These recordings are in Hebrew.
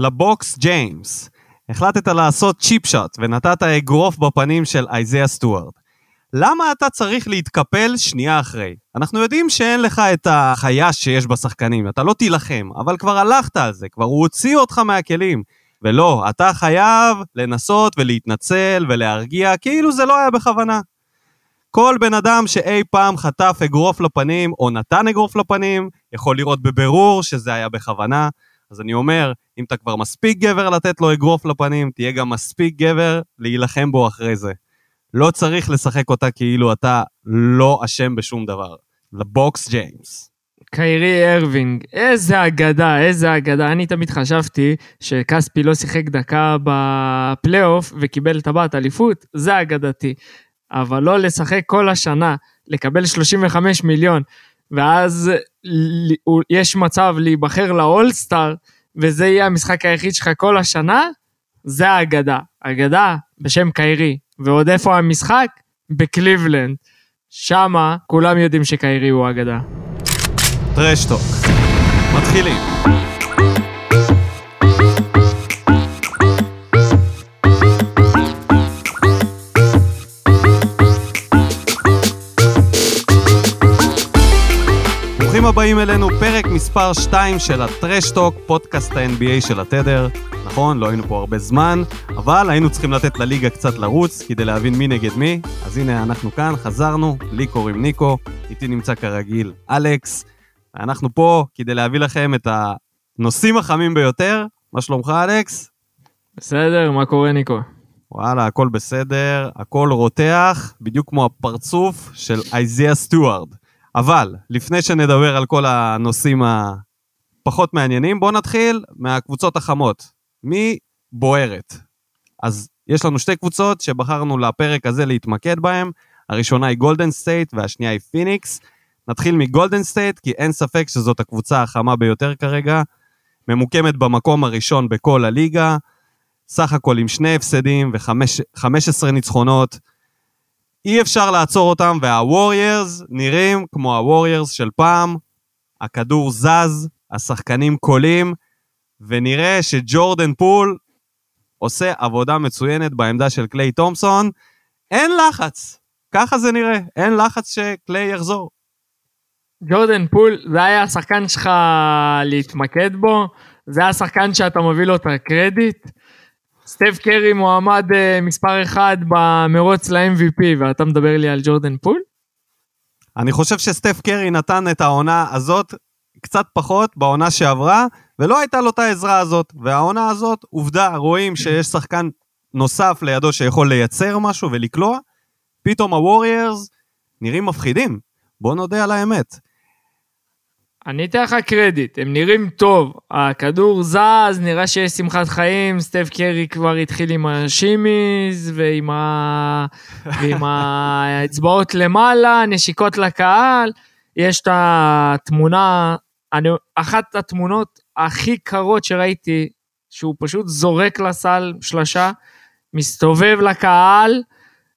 לבוקס ג'יימס. החלטת לעשות צ'יפ שוט ונתת אגרוף בפנים של אייזיה סטוארט. למה אתה צריך להתקפל שנייה אחרי? אנחנו יודעים שאין לך את החיה שיש בשחקנים, אתה לא תילחם, אבל כבר הלכת על זה, כבר הוא הוציא אותך מהכלים. ולא, אתה חייב לנסות ולהתנצל ולהרגיע, כאילו זה לא היה בכוונה. כל בן אדם שאי פעם חטף אגרוף לפנים או נתן אגרוף לפנים, יכול לראות בבירור שזה היה בכוונה. אז אני אומר, אם אתה כבר מספיק גבר לתת לו אגרוף לפנים, תהיה גם מספיק גבר להילחם בו אחרי זה. לא צריך לשחק אותה כאילו אתה לא אשם בשום דבר. לבוקס ג'יימס. קיירי ארווינג, איזה אגדה, איזה אגדה. אני תמיד חשבתי שכספי לא שיחק דקה בפלייאוף וקיבל טבעת אליפות, זה אגדתי. אבל לא לשחק כל השנה, לקבל 35 מיליון, ואז יש מצב להיבחר לאולסטאר, וזה יהיה המשחק היחיד שלך כל השנה, זה האגדה. אגדה בשם קיירי. ועוד איפה המשחק? בקליבלנד. שמה כולם יודעים שקיירי הוא אגדה. טרשטוק. מתחילים. הבאים אלינו, פרק מספר 2 של הטרשטוק, פודקאסט ה-NBA של התדר. נכון, לא היינו פה הרבה זמן, אבל היינו צריכים לתת לליגה קצת לרוץ כדי להבין מי נגד מי. אז הנה, אנחנו כאן, חזרנו, לי קוראים ניקו, איתי נמצא כרגיל אלכס, ואנחנו פה כדי להביא לכם את הנושאים החמים ביותר. מה שלומך, אלכס? בסדר, מה קורה, ניקו? וואלה, הכל בסדר, הכל רותח, בדיוק כמו הפרצוף של אייזיה סטוארד. אבל, לפני שנדבר על כל הנושאים הפחות מעניינים, בואו נתחיל מהקבוצות החמות. מי בוערת? אז יש לנו שתי קבוצות שבחרנו לפרק הזה להתמקד בהן. הראשונה היא גולדן סטייט והשנייה היא פיניקס. נתחיל מגולדן סטייט, כי אין ספק שזאת הקבוצה החמה ביותר כרגע. ממוקמת במקום הראשון בכל הליגה. סך הכל עם שני הפסדים ו-15 ניצחונות. אי אפשר לעצור אותם, והווריירס נראים כמו הווריירס של פעם. הכדור זז, השחקנים קולעים, ונראה שג'ורדן פול עושה עבודה מצוינת בעמדה של קליי תומפסון. אין לחץ, ככה זה נראה, אין לחץ שקליי יחזור. ג'ורדן פול, זה היה השחקן שלך להתמקד בו? זה השחקן שאתה מביא לו את הקרדיט? סטף קרי מועמד אה, מספר אחד במרוץ ל-MVP, ואתה מדבר לי על ג'ורדן פול? אני חושב שסטף קרי נתן את העונה הזאת קצת פחות בעונה שעברה, ולא הייתה לו את העזרה הזאת. והעונה הזאת, עובדה, רואים שיש שחקן נוסף לידו שיכול לייצר משהו ולקלוע, פתאום הווריירס נראים מפחידים. בוא נודה על האמת. אני אתן לך קרדיט, הם נראים טוב, הכדור זז, נראה שיש שמחת חיים, סטף קרי כבר התחיל עם ה shimmies ועם, ה... ועם האצבעות למעלה, נשיקות לקהל, יש את התמונה, אני... אחת התמונות הכי קרות שראיתי, שהוא פשוט זורק לסל שלשה, מסתובב לקהל,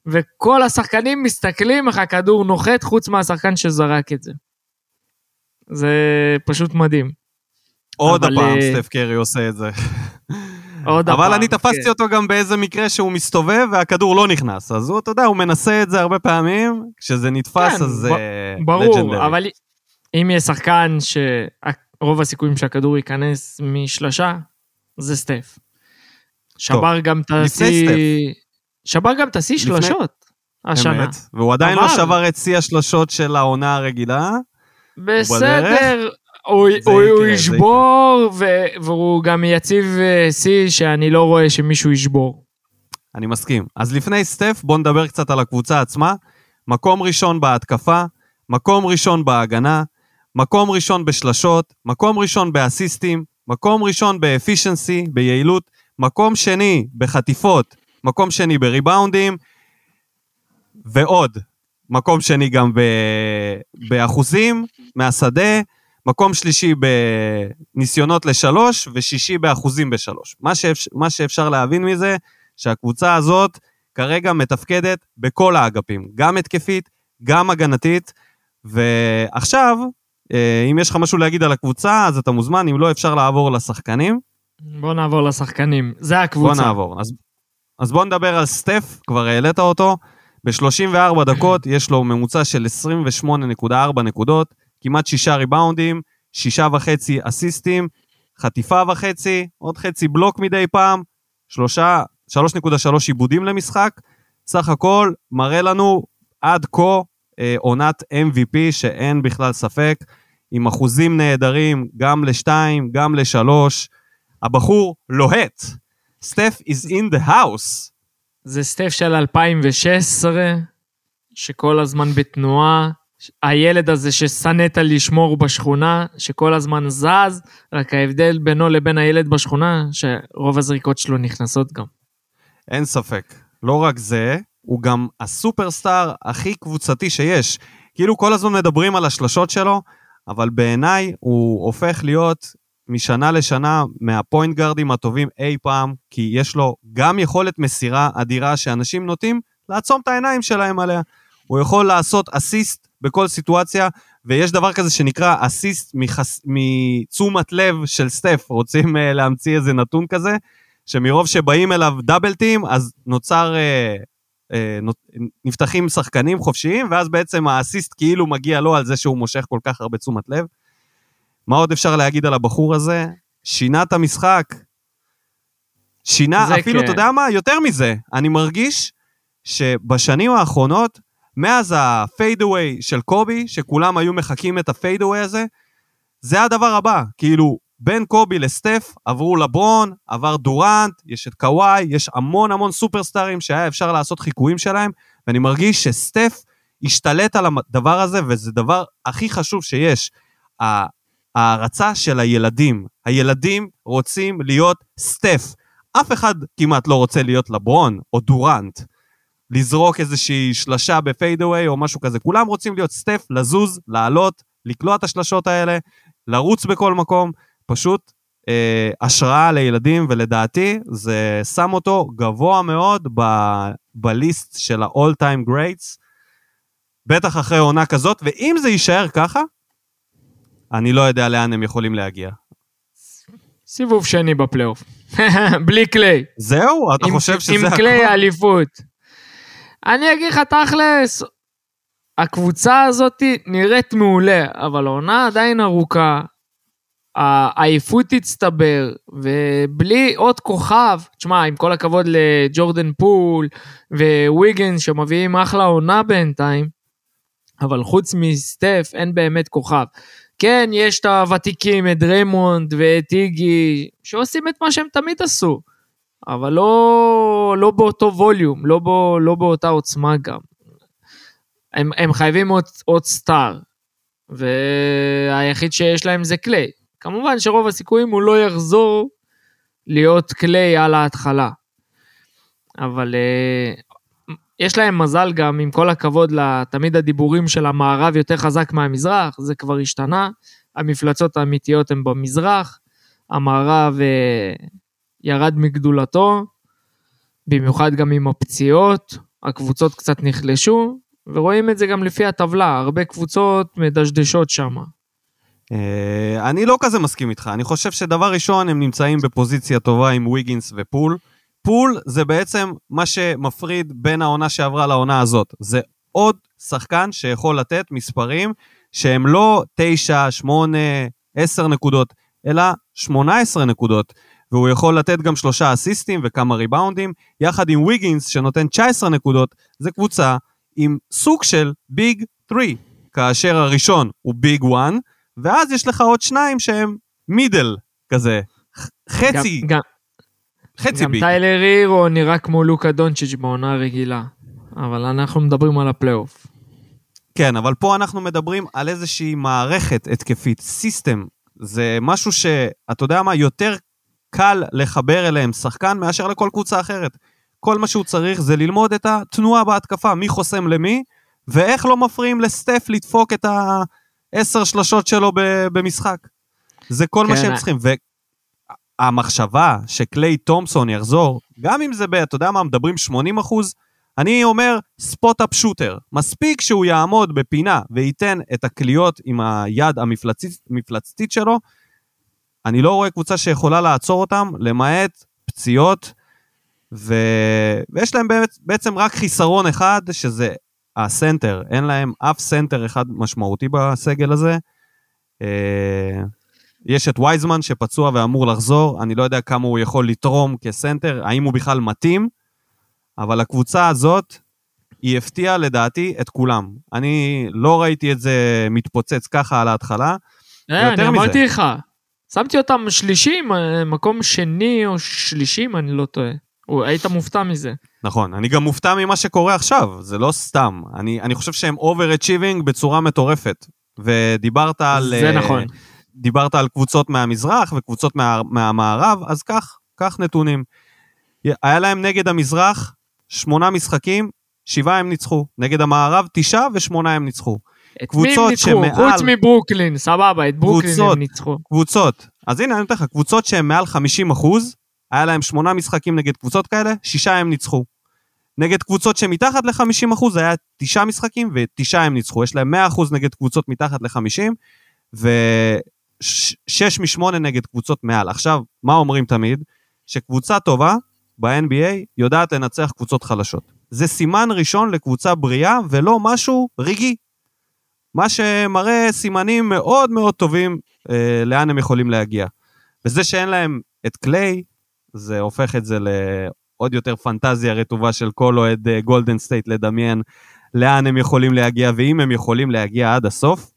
וכל השחקנים מסתכלים איך הכדור נוחת, חוץ מהשחקן שזרק את זה. זה פשוט מדהים. עוד אבל... הפעם סטף קרי עושה את זה. עוד אבל הפעם, אני תפסתי כן. אותו גם באיזה מקרה שהוא מסתובב והכדור לא נכנס. אז הוא, אתה יודע, הוא מנסה את זה הרבה פעמים, כשזה נתפס כן, אז זה ב- ברור, לג'נדרי. אבל אם יהיה שחקן שרוב הסיכויים שהכדור ייכנס משלושה, זה סטף. שבר גם את השיא... שבר גם את השיא שלושות השנה. אמת, והוא עדיין לא שבר את שיא השלושות של העונה הרגילה. בסדר, הוא, הוא, הוא ישבור, ו, והוא גם יציב אה, שיא שאני לא רואה שמישהו ישבור. אני מסכים. אז לפני סטף, בואו נדבר קצת על הקבוצה עצמה. מקום ראשון בהתקפה, מקום ראשון בהגנה, מקום ראשון בשלשות, מקום ראשון באסיסטים, מקום ראשון באפישנסי, ביעילות, מקום שני בחטיפות, מקום שני בריבאונדים, ועוד. מקום שני גם ב... באחוזים מהשדה, מקום שלישי בניסיונות לשלוש, ושישי באחוזים בשלוש. מה, שאפ... מה שאפשר להבין מזה, שהקבוצה הזאת כרגע מתפקדת בכל האגפים, גם התקפית, גם הגנתית, ועכשיו, אה, אם יש לך משהו להגיד על הקבוצה, אז אתה מוזמן, אם לא, אפשר לעבור לשחקנים. בוא נעבור לשחקנים. זה הקבוצה. בוא נעבור. אז, אז בוא נדבר על סטף, כבר העלית אותו. ב-34 דקות יש לו ממוצע של 28.4 נקודות, כמעט שישה ריבאונדים, שישה וחצי אסיסטים, חטיפה וחצי, עוד חצי בלוק מדי פעם, שלושה, 3.3 עיבודים למשחק. סך הכל מראה לנו עד כה אה, עונת MVP שאין בכלל ספק, עם אחוזים נהדרים, גם לשתיים, גם לשלוש. הבחור לוהט. סטף is in the house. זה סטף של 2016, שכל הזמן בתנועה. הילד הזה ששנאת לשמור בשכונה, שכל הזמן זז, רק ההבדל בינו לבין הילד בשכונה, שרוב הזריקות שלו נכנסות גם. אין ספק. לא רק זה, הוא גם הסופרסטאר הכי קבוצתי שיש. כאילו כל הזמן מדברים על השלשות שלו, אבל בעיניי הוא הופך להיות משנה לשנה מהפוינט גארדים הטובים אי פעם, כי יש לו גם יכולת מסירה אדירה שאנשים נוטים לעצום את העיניים שלהם עליה. הוא יכול לעשות אסיסט בכל סיטואציה, ויש דבר כזה שנקרא אסיסט מחס... מתשומת לב של סטף, רוצים uh, להמציא איזה נתון כזה, שמרוב שבאים אליו דאבל טים, אז נוצר, uh, uh, נפתחים שחקנים חופשיים, ואז בעצם האסיסט כאילו מגיע לו על זה שהוא מושך כל כך הרבה תשומת לב. מה עוד אפשר להגיד על הבחור הזה? שינה את המשחק. שינה, אפילו, כן. אתה יודע מה? יותר מזה, אני מרגיש שבשנים האחרונות, מאז ה fadeaway של קובי, שכולם היו מחקים את ה fadeaway הזה, זה הדבר הבא. כאילו, בין קובי לסטף עברו לברון, עבר דורנט, יש את קוואי, יש המון המון סופרסטארים שהיה אפשר לעשות חיקויים שלהם, ואני מרגיש שסטף השתלט על הדבר הזה, וזה דבר הכי חשוב שיש. ההערצה של הילדים. הילדים רוצים להיות סטף. אף אחד כמעט לא רוצה להיות לברון או דורנט. לזרוק איזושהי שלשה בפיידאווי או משהו כזה. כולם רוצים להיות סטף, לזוז, לעלות, לקלוע את השלשות האלה, לרוץ בכל מקום. פשוט אה, השראה לילדים, ולדעתי זה שם אותו גבוה מאוד ב- בליסט של ה-all time greats. בטח אחרי עונה כזאת, ואם זה יישאר ככה, אני לא יודע לאן הם יכולים להגיע. סיבוב שני בפלייאוף. בלי קליי. זהו? אתה עם, חושב שזה עם קליי האליפות. אני אגיד לך תכלס, הקבוצה הזאת נראית מעולה, אבל העונה עדיין ארוכה. העייפות תצטבר, ובלי עוד כוכב, תשמע, עם כל הכבוד לג'ורדן פול וויגינס שמביאים אחלה עונה בינתיים, אבל חוץ מסטף אין באמת כוכב. כן, יש את הוותיקים, את דריימונד ואת איגי, שעושים את מה שהם תמיד עשו, אבל לא, לא באותו volume, לא, בו, לא באותה עוצמה גם. הם, הם חייבים עוד, עוד star, והיחיד שיש להם זה קליי. כמובן שרוב הסיכויים הוא לא יחזור להיות קליי על ההתחלה. אבל אה, יש להם מזל גם, עם כל הכבוד לתמיד הדיבורים של המערב יותר חזק מהמזרח, זה כבר השתנה. המפלצות האמיתיות הן במזרח, המערב אה, ירד מגדולתו, במיוחד גם עם הפציעות, הקבוצות קצת נחלשו, ורואים את זה גם לפי הטבלה, הרבה קבוצות מדשדשות שם. אה, אני לא כזה מסכים איתך, אני חושב שדבר ראשון, הם נמצאים בפוזיציה טובה עם ויגינס ופול. פול זה בעצם מה שמפריד בין העונה שעברה לעונה הזאת. זה עוד שחקן שיכול לתת מספרים שהם לא 9, 8, 10 נקודות, אלא 18 נקודות. והוא יכול לתת גם שלושה אסיסטים וכמה ריבאונדים, יחד עם ויגינס שנותן 19 נקודות, זה קבוצה עם סוג של big 3, כאשר הראשון הוא big 1, ואז יש לך עוד שניים שהם middle כזה, חצי. גם, גם, חצי גם big. טיילר הירו נראה כמו לוקה דונצ'יץ' בעונה רגילה, אבל אנחנו מדברים על הפלייאוף. כן, אבל פה אנחנו מדברים על איזושהי מערכת התקפית, system. זה משהו שאתה יודע מה, יותר קל לחבר אליהם שחקן מאשר לכל קבוצה אחרת. כל מה שהוא צריך זה ללמוד את התנועה בהתקפה, מי חוסם למי, ואיך לא מפריעים לסטף לדפוק את העשר שלשות שלו במשחק. זה כל כן. מה שהם צריכים. המחשבה שקליי תומפסון יחזור, גם אם זה ב... אתה יודע מה, מדברים 80 אחוז, אני אומר ספוט-אפ שוטר. מספיק שהוא יעמוד בפינה וייתן את הקליעות עם היד המפלצתית שלו, אני לא רואה קבוצה שיכולה לעצור אותם, למעט פציעות, ו... ויש להם באמת, בעצם רק חיסרון אחד, שזה הסנטר. אין להם אף סנטר אחד משמעותי בסגל הזה. אה, יש את וייזמן שפצוע ואמור לחזור, אני לא יודע כמה הוא יכול לתרום כסנטר, האם הוא בכלל מתאים, אבל הקבוצה הזאת, היא הפתיעה לדעתי את כולם. אני לא ראיתי את זה מתפוצץ ככה על ההתחלה. אה, אני אמרתי לך, שמתי אותם שלישים, מקום שני או שלישי, אם אני לא טועה. היית מופתע מזה. נכון, אני גם מופתע ממה שקורה עכשיו, זה לא סתם. אני, אני חושב שהם overachieving בצורה מטורפת. ודיברת על... זה אה, נכון. דיברת על קבוצות מהמזרח וקבוצות מה, מהמערב, אז כך, כך נתונים. היה להם נגד המזרח שמונה משחקים, שבעה הם ניצחו. נגד המערב תשעה ושמונה הם ניצחו. את מי הם ניצחו? שמעל... חוץ מברוקלין, סבבה, את ברוקלין קבוצות, הם ניצחו. קבוצות. אז הנה, אני נותן לך, קבוצות שהן מעל 50 אחוז, היה להם שמונה משחקים נגד קבוצות כאלה, שישה הם ניצחו. נגד קבוצות שמתחת ל-50 אחוז, היה תשעה משחקים ותשעה הם ניצחו. יש להם 100 אחוז נגד קבוצות מתחת ל-50, ושש משמונה נגד קבוצות מעל. עכשיו, מה אומרים תמיד? שקבוצה טובה ב-NBA יודעת לנצח קבוצות חלשות. זה סימן ראשון לקבוצה בריאה ולא משהו רגעי. מה שמראה סימנים מאוד מאוד טובים אה, לאן הם יכולים להגיע. וזה שאין להם את קליי, זה הופך את זה לעוד יותר פנטזיה רטובה של כל אוהד גולדן סטייט לדמיין לאן הם יכולים להגיע, ואם הם יכולים להגיע עד הסוף,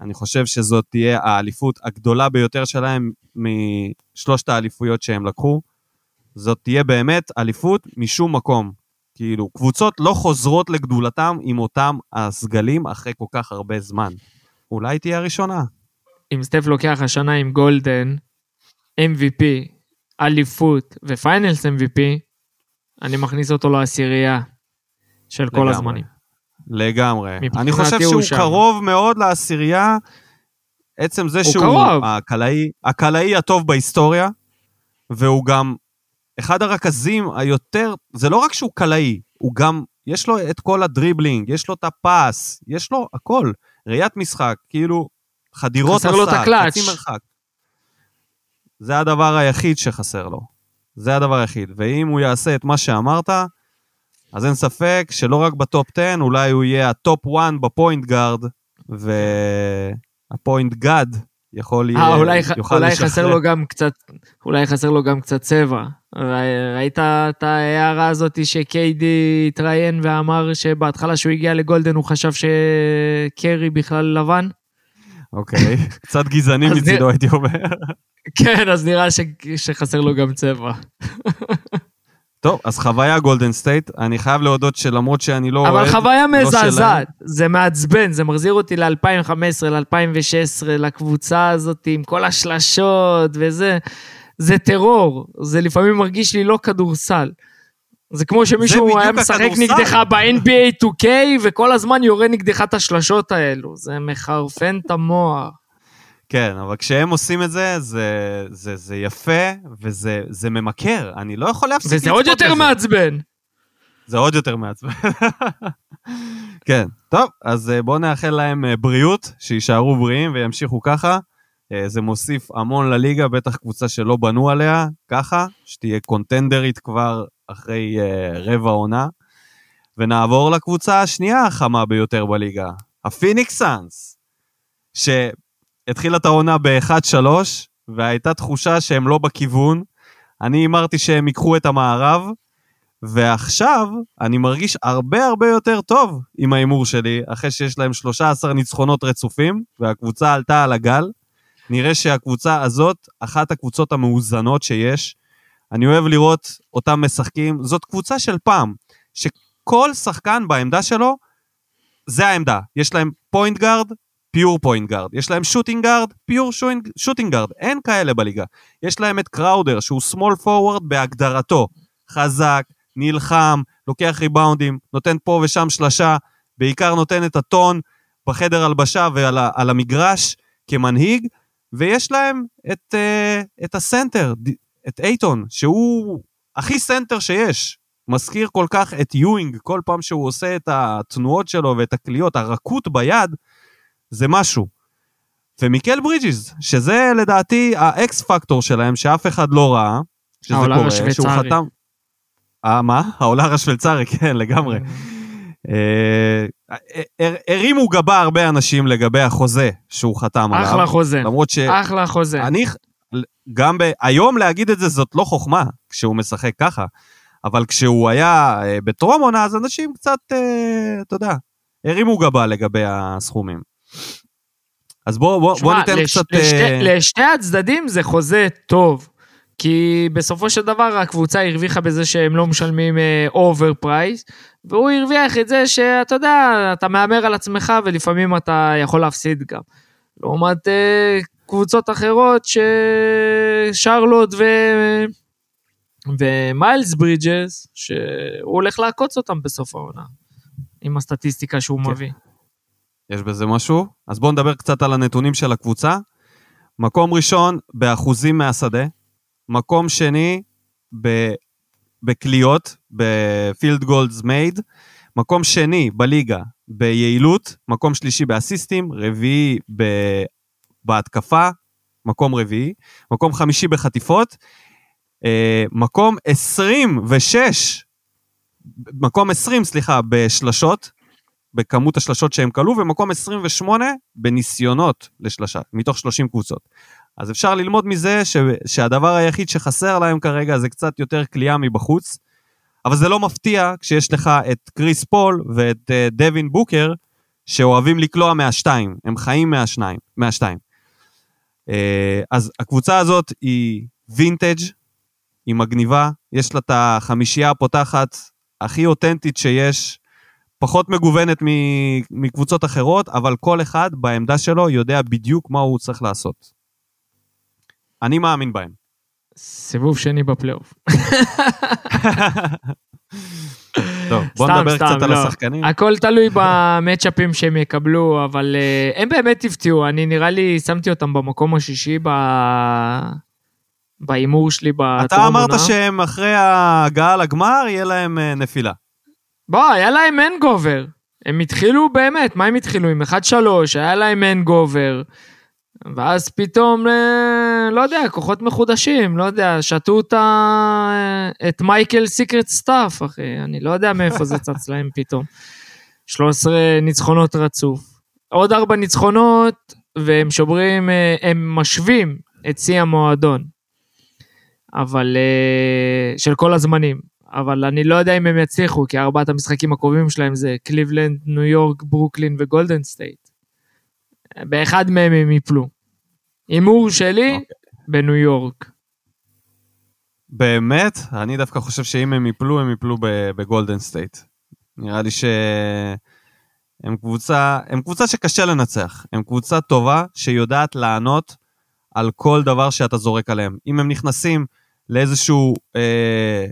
אני חושב שזאת תהיה האליפות הגדולה ביותר שלהם משלושת האליפויות שהם לקחו. זאת תהיה באמת אליפות משום מקום. כאילו, קבוצות לא חוזרות לגדולתם עם אותם הסגלים אחרי כל כך הרבה זמן. אולי תהיה הראשונה. אם סטף לוקח השנה עם גולדן, MVP, אליפות ופיינלס MVP, אני מכניס אותו לעשירייה של לגמרי. כל הזמנים. לגמרי. אני חושב שהוא שם. קרוב מאוד לעשירייה. עצם זה שהוא הקלעי, הקלעי הטוב בהיסטוריה, והוא גם אחד הרכזים היותר, זה לא רק שהוא קלעי, הוא גם, יש לו את כל ה dribbling, יש לו את ה pass, יש לו הכל. ראיית משחק, כאילו, חדירות הקלאץ'. חצי מרחק. זה הדבר היחיד שחסר לו. זה הדבר היחיד. ואם הוא יעשה את מה שאמרת, אז אין ספק שלא רק ב top 10, אולי הוא יהיה ה top 1 ב point guard, וה point guard יכול יהיה, אה, אולי, יוכל אולי לשחרר. חסר לו גם קצת, אולי חסר לו גם קצת צבע. ראית את ההערה הזאת שקיידי התראיין ואמר שבהתחלה שהוא הגיע לגולדן הוא חשב שקרי בכלל לבן? אוקיי, קצת גזעני מצידו הייתי אומר. כן, אז נראה ש... שחסר לו גם צבע. טוב, אז חוויה גולדן סטייט, אני חייב להודות שלמרות שאני לא אבל אוהד... אבל חוויה לא מזעזעת, זה מעצבן, זה מחזיר אותי ל-2015, ל-2016, לקבוצה הזאת עם כל השלשות וזה. זה טרור, זה לפעמים מרגיש לי לא כדורסל. זה כמו שמישהו היה משחק נגדך ב-NBA 2K וכל הזמן יורה נגדך את השלשות האלו, זה מחרפן את המוח. כן, אבל כשהם עושים את זה, זה, זה, זה יפה וזה זה ממכר, אני לא יכול להפסיק וזה עוד יותר לזה. מעצבן. זה עוד יותר מעצבן. כן, טוב, אז אה, בואו נאחל להם אה, בריאות, שיישארו בריאים וימשיכו ככה. אה, זה מוסיף המון לליגה, בטח קבוצה שלא בנו עליה ככה, שתהיה קונטנדרית כבר אחרי רבע עונה. ונעבור לקבוצה השנייה החמה ביותר בליגה, הפיניקס סאנס, התחילה את העונה ב-1-3, והייתה תחושה שהם לא בכיוון. אני הימרתי שהם ייקחו את המערב, ועכשיו אני מרגיש הרבה הרבה יותר טוב עם ההימור שלי, אחרי שיש להם 13 ניצחונות רצופים, והקבוצה עלתה על הגל. נראה שהקבוצה הזאת, אחת הקבוצות המאוזנות שיש. אני אוהב לראות אותם משחקים. זאת קבוצה של פעם, שכל שחקן בעמדה שלו, זה העמדה. יש להם point guard, pure point guard, יש להם shooting guard, pure shooting guard, אין כאלה בליגה. יש להם את קראודר, שהוא small forward בהגדרתו, חזק, נלחם, לוקח ריבאונדים, נותן פה ושם שלשה, בעיקר נותן את הטון בחדר הלבשה ועל המגרש כמנהיג, ויש להם את, אה, את הסנטר, את אייטון, שהוא הכי סנטר שיש. מזכיר כל כך את יואינג, כל פעם שהוא עושה את התנועות שלו ואת הקליעות, הרכות ביד, זה משהו. ומיקל ברידג'יז, שזה לדעתי האקס פקטור שלהם, שאף אחד לא ראה, שזה קורה, שהוא השוויצרי. חתם... אה, מה? העולר השוויצרי, כן, לגמרי. אה, הר- הרימו גבה הרבה אנשים לגבי החוזה שהוא חתם עליו. אחלה חוזה. למרות ש... אחלה חוזה. אני, גם ב... היום להגיד את זה זאת לא חוכמה, כשהוא משחק ככה, אבל כשהוא היה אה, בטרום עונה, אז אנשים קצת, אה, אתה יודע, הרימו גבה לגבי הסכומים. אז בוא, בוא, בוא ניתן לש- קצת... לשתי- אה, לשתי הצדדים זה חוזה טוב. כי בסופו של דבר הקבוצה הרוויחה בזה שהם לא משלמים over price, והוא הרוויח את זה שאתה יודע, אתה מהמר על עצמך ולפעמים אתה יכול להפסיד גם. לעומת אה, קבוצות אחרות כשרלוט ו... ומיילס ברידג'ס, שהוא הולך לעקוץ אותם בסוף העונה, עם הסטטיסטיקה שהוא כן. מביא. יש בזה משהו? אז בואו נדבר קצת על הנתונים של הקבוצה. מקום ראשון באחוזים מהשדה, מקום שני ב- בקליעות, ב field goals made, מקום שני בליגה ביעילות, מקום שלישי באסיסטים, רביעי ב- בהתקפה, מקום רביעי, מקום חמישי בחטיפות, אה, מקום 26, מקום 20, סליחה, בשלשות, בכמות השלשות שהם כלו, ומקום 28 בניסיונות לשלשה, מתוך 30 קבוצות. אז אפשר ללמוד מזה ש, שהדבר היחיד שחסר להם כרגע זה קצת יותר כליאה מבחוץ, אבל זה לא מפתיע כשיש לך את קריס פול ואת uh, דווין בוקר, שאוהבים לקלוע מהשתיים, הם חיים מהשניים, מהשתיים. Uh, אז הקבוצה הזאת היא וינטג', היא מגניבה, יש לה את החמישייה הפותחת הכי אותנטית שיש, פחות מגוונת מקבוצות אחרות, אבל כל אחד בעמדה שלו יודע בדיוק מה הוא צריך לעשות. אני מאמין בהם. סיבוב שני בפלייאוף. טוב, בוא סתם, נדבר סתם, קצת על לא. השחקנים. הכל תלוי במצ'אפים שהם יקבלו, אבל uh, הם באמת הפתיעו. אני נראה לי שמתי אותם במקום השישי ב... בהימור שלי בטרום אתה אמרת שהם אחרי ההגעה לגמר, יהיה להם אה, נפילה. בוא, היה להם אין גובר. הם התחילו באמת, מה הם התחילו? עם 1-3, היה להם hangover. ואז פתאום, אה, לא יודע, כוחות מחודשים, לא יודע, שתו אותה, אה, את Michael's secret stuff, אחי, אני לא יודע מאיפה זה צץ להם פתאום. 13 ניצחונות רצוף. עוד ארבע ניצחונות, והם שוברים, אה, הם משווים את שיא המועדון. אבל, של כל הזמנים. אבל אני לא יודע אם הם יצליחו, כי ארבעת המשחקים הקרובים שלהם זה קליבלנד, ניו יורק, ברוקלין וגולדן סטייט. באחד מהם הם יפלו. הימור שלי, אוקיי. בניו יורק. באמת? אני דווקא חושב שאם הם יפלו, הם יפלו בגולדן סטייט. נראה לי שהם קבוצה, הם קבוצה שקשה לנצח. הם קבוצה טובה שיודעת לענות על כל דבר שאתה זורק עליהם. אם הם נכנסים לאיזשהו, אה,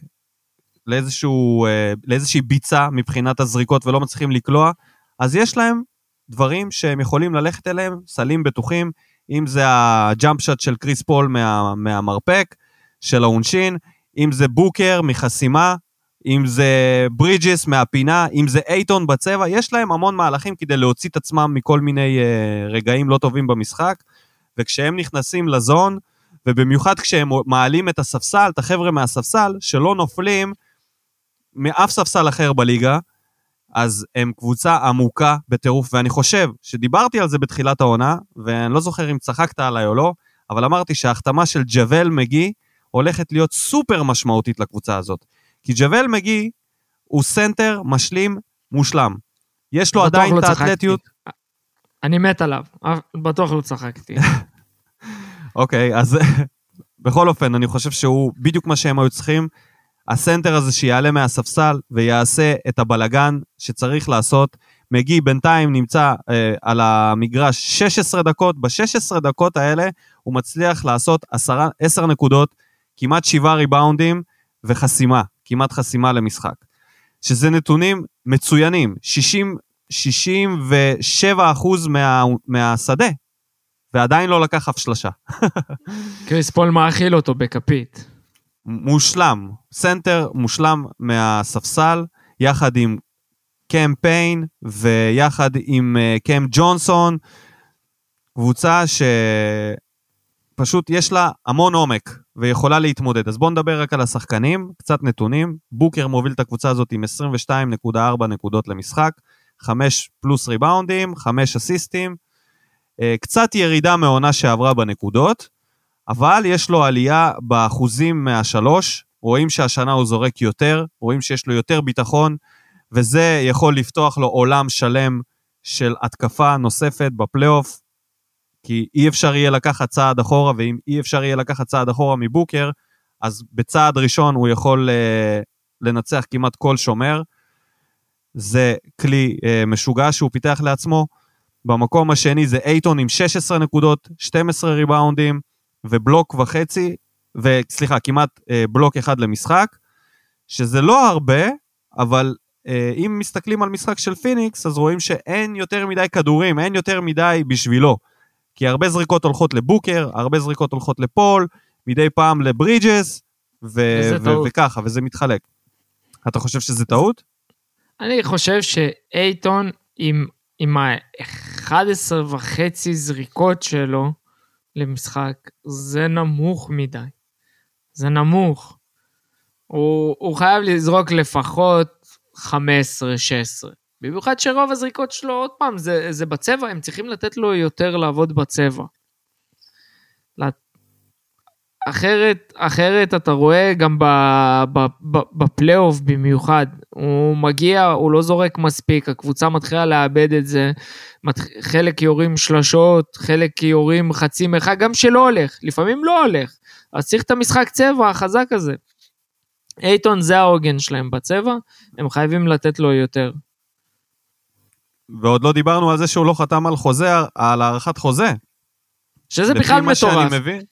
לאיזשהו, אה, לאיזושהי ביצה מבחינת הזריקות ולא מצליחים לקלוע, אז יש להם דברים שהם יכולים ללכת אליהם, סלים בטוחים, אם זה ה jump shot של קריס פול מה, מהמרפק, של העונשין, אם זה בוקר מחסימה, אם זה ברידג'ס מהפינה, אם זה אייטון בצבע, יש להם המון מהלכים כדי להוציא את עצמם מכל מיני אה, רגעים לא טובים במשחק, וכשהם נכנסים ל zone, ובמיוחד כשהם מעלים את הספסל, את החבר'ה מהספסל, שלא נופלים מאף ספסל אחר בליגה, אז הם קבוצה עמוקה בטירוף, ואני חושב שדיברתי על זה בתחילת העונה, ואני לא זוכר אם צחקת עליי או לא, אבל אמרתי שההחתמה של ג'אוול מגי הולכת להיות סופר משמעותית לקבוצה הזאת. כי ג'אוול מגי הוא סנטר משלים מושלם. יש לו עדיין לא את צחקתי. האתלטיות. אני מת עליו, בטוח לא צחקתי. אוקיי, אז בכל אופן, אני חושב שהוא בדיוק מה שהם היו צריכים. הסנטר הזה שיעלה מהספסל ויעשה את הבלגן שצריך לעשות. מגי בינתיים נמצא אה, על המגרש 16 דקות, ב-16 דקות האלה הוא מצליח לעשות 10, 10 נקודות, כמעט 7 ריבאונדים וחסימה, כמעט חסימה למשחק. שזה נתונים מצוינים, 60, 67 אחוז מה, מהשדה, ועדיין לא לקח אף שלושה. קריס פול מאכיל אותו בכפית. מושלם, סנטר מושלם מהספסל, יחד עם קם פיין ויחד עם אה, קם ג'ונסון. קבוצה שפשוט יש לה המון עומק ויכולה להתמודד. אז בואו נדבר רק על השחקנים, קצת נתונים. בוקר מוביל את הקבוצה הזאת עם 22.4 נקודות למשחק, 5 פלוס ריבאונדים, 5 אסיסטים, אה, קצת ירידה מעונה שעברה בנקודות, אבל יש לו עלייה באחוזים מהשלוש, רואים שהשנה הוא זורק יותר, רואים שיש לו יותר ביטחון, וזה יכול לפתוח לו עולם שלם של התקפה נוספת בפלייאוף, כי אי אפשר יהיה לקחת צעד אחורה, ואם אי אפשר יהיה לקחת צעד אחורה מבוקר, אז בצעד ראשון הוא יכול uh, לנצח כמעט כל שומר. זה כלי uh, משוגע שהוא פיתח לעצמו. במקום השני זה אייטון עם 16 נקודות, 12 ריבאונדים ובלוק וחצי, וסליחה, כמעט uh, בלוק אחד למשחק, שזה לא הרבה, אבל uh, אם מסתכלים על משחק של פיניקס, אז רואים שאין יותר מדי כדורים, אין יותר מדי בשבילו. כי הרבה זריקות הולכות לבוקר, הרבה זריקות הולכות לפול, מדי פעם לברידג'ס, ו- ו- וככה, וזה מתחלק. אתה חושב שזה טעות? אני חושב שאייטון עם, עם ה-11 וחצי זריקות שלו למשחק, זה נמוך מדי. זה נמוך. הוא, הוא חייב לזרוק לפחות 15-16. במיוחד שרוב הזריקות שלו, עוד פעם, זה, זה בצבע, הם צריכים לתת לו יותר לעבוד בצבע. אחרת, אחרת אתה רואה גם בפלייאוף במיוחד, הוא מגיע, הוא לא זורק מספיק, הקבוצה מתחילה לאבד את זה, חלק יורים שלשות, חלק יורים חצי מרחק, גם שלא הולך, לפעמים לא הולך, אז צריך את המשחק צבע החזק הזה. אייטון זה העוגן שלהם בצבע, הם חייבים לתת לו יותר. ועוד לא דיברנו על זה שהוא לא חתם על חוזה, על הארכת חוזה. שזה בכלל מטורף. לפי מה שאני מבין.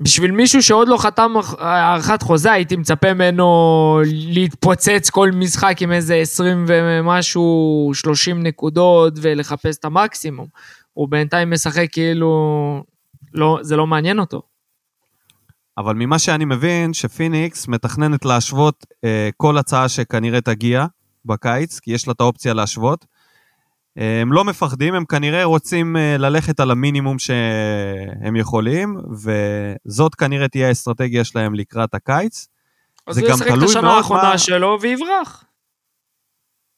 בשביל מישהו שעוד לא חתם הארכת חוזה, הייתי מצפה ממנו להתפוצץ כל משחק עם איזה 20 ומשהו, 30 נקודות ולחפש את המקסימום. הוא בינתיים משחק כאילו, לא, זה לא מעניין אותו. אבל ממה שאני מבין, שפיניקס מתכננת להשוות אה, כל הצעה שכנראה תגיע בקיץ, כי יש לה את האופציה להשוות. הם לא מפחדים, הם כנראה רוצים אה, ללכת על המינימום שהם יכולים, וזאת כנראה תהיה האסטרטגיה שלהם לקראת הקיץ. אז הוא ישחק את השנה האחרונה מה... שלו ויברח.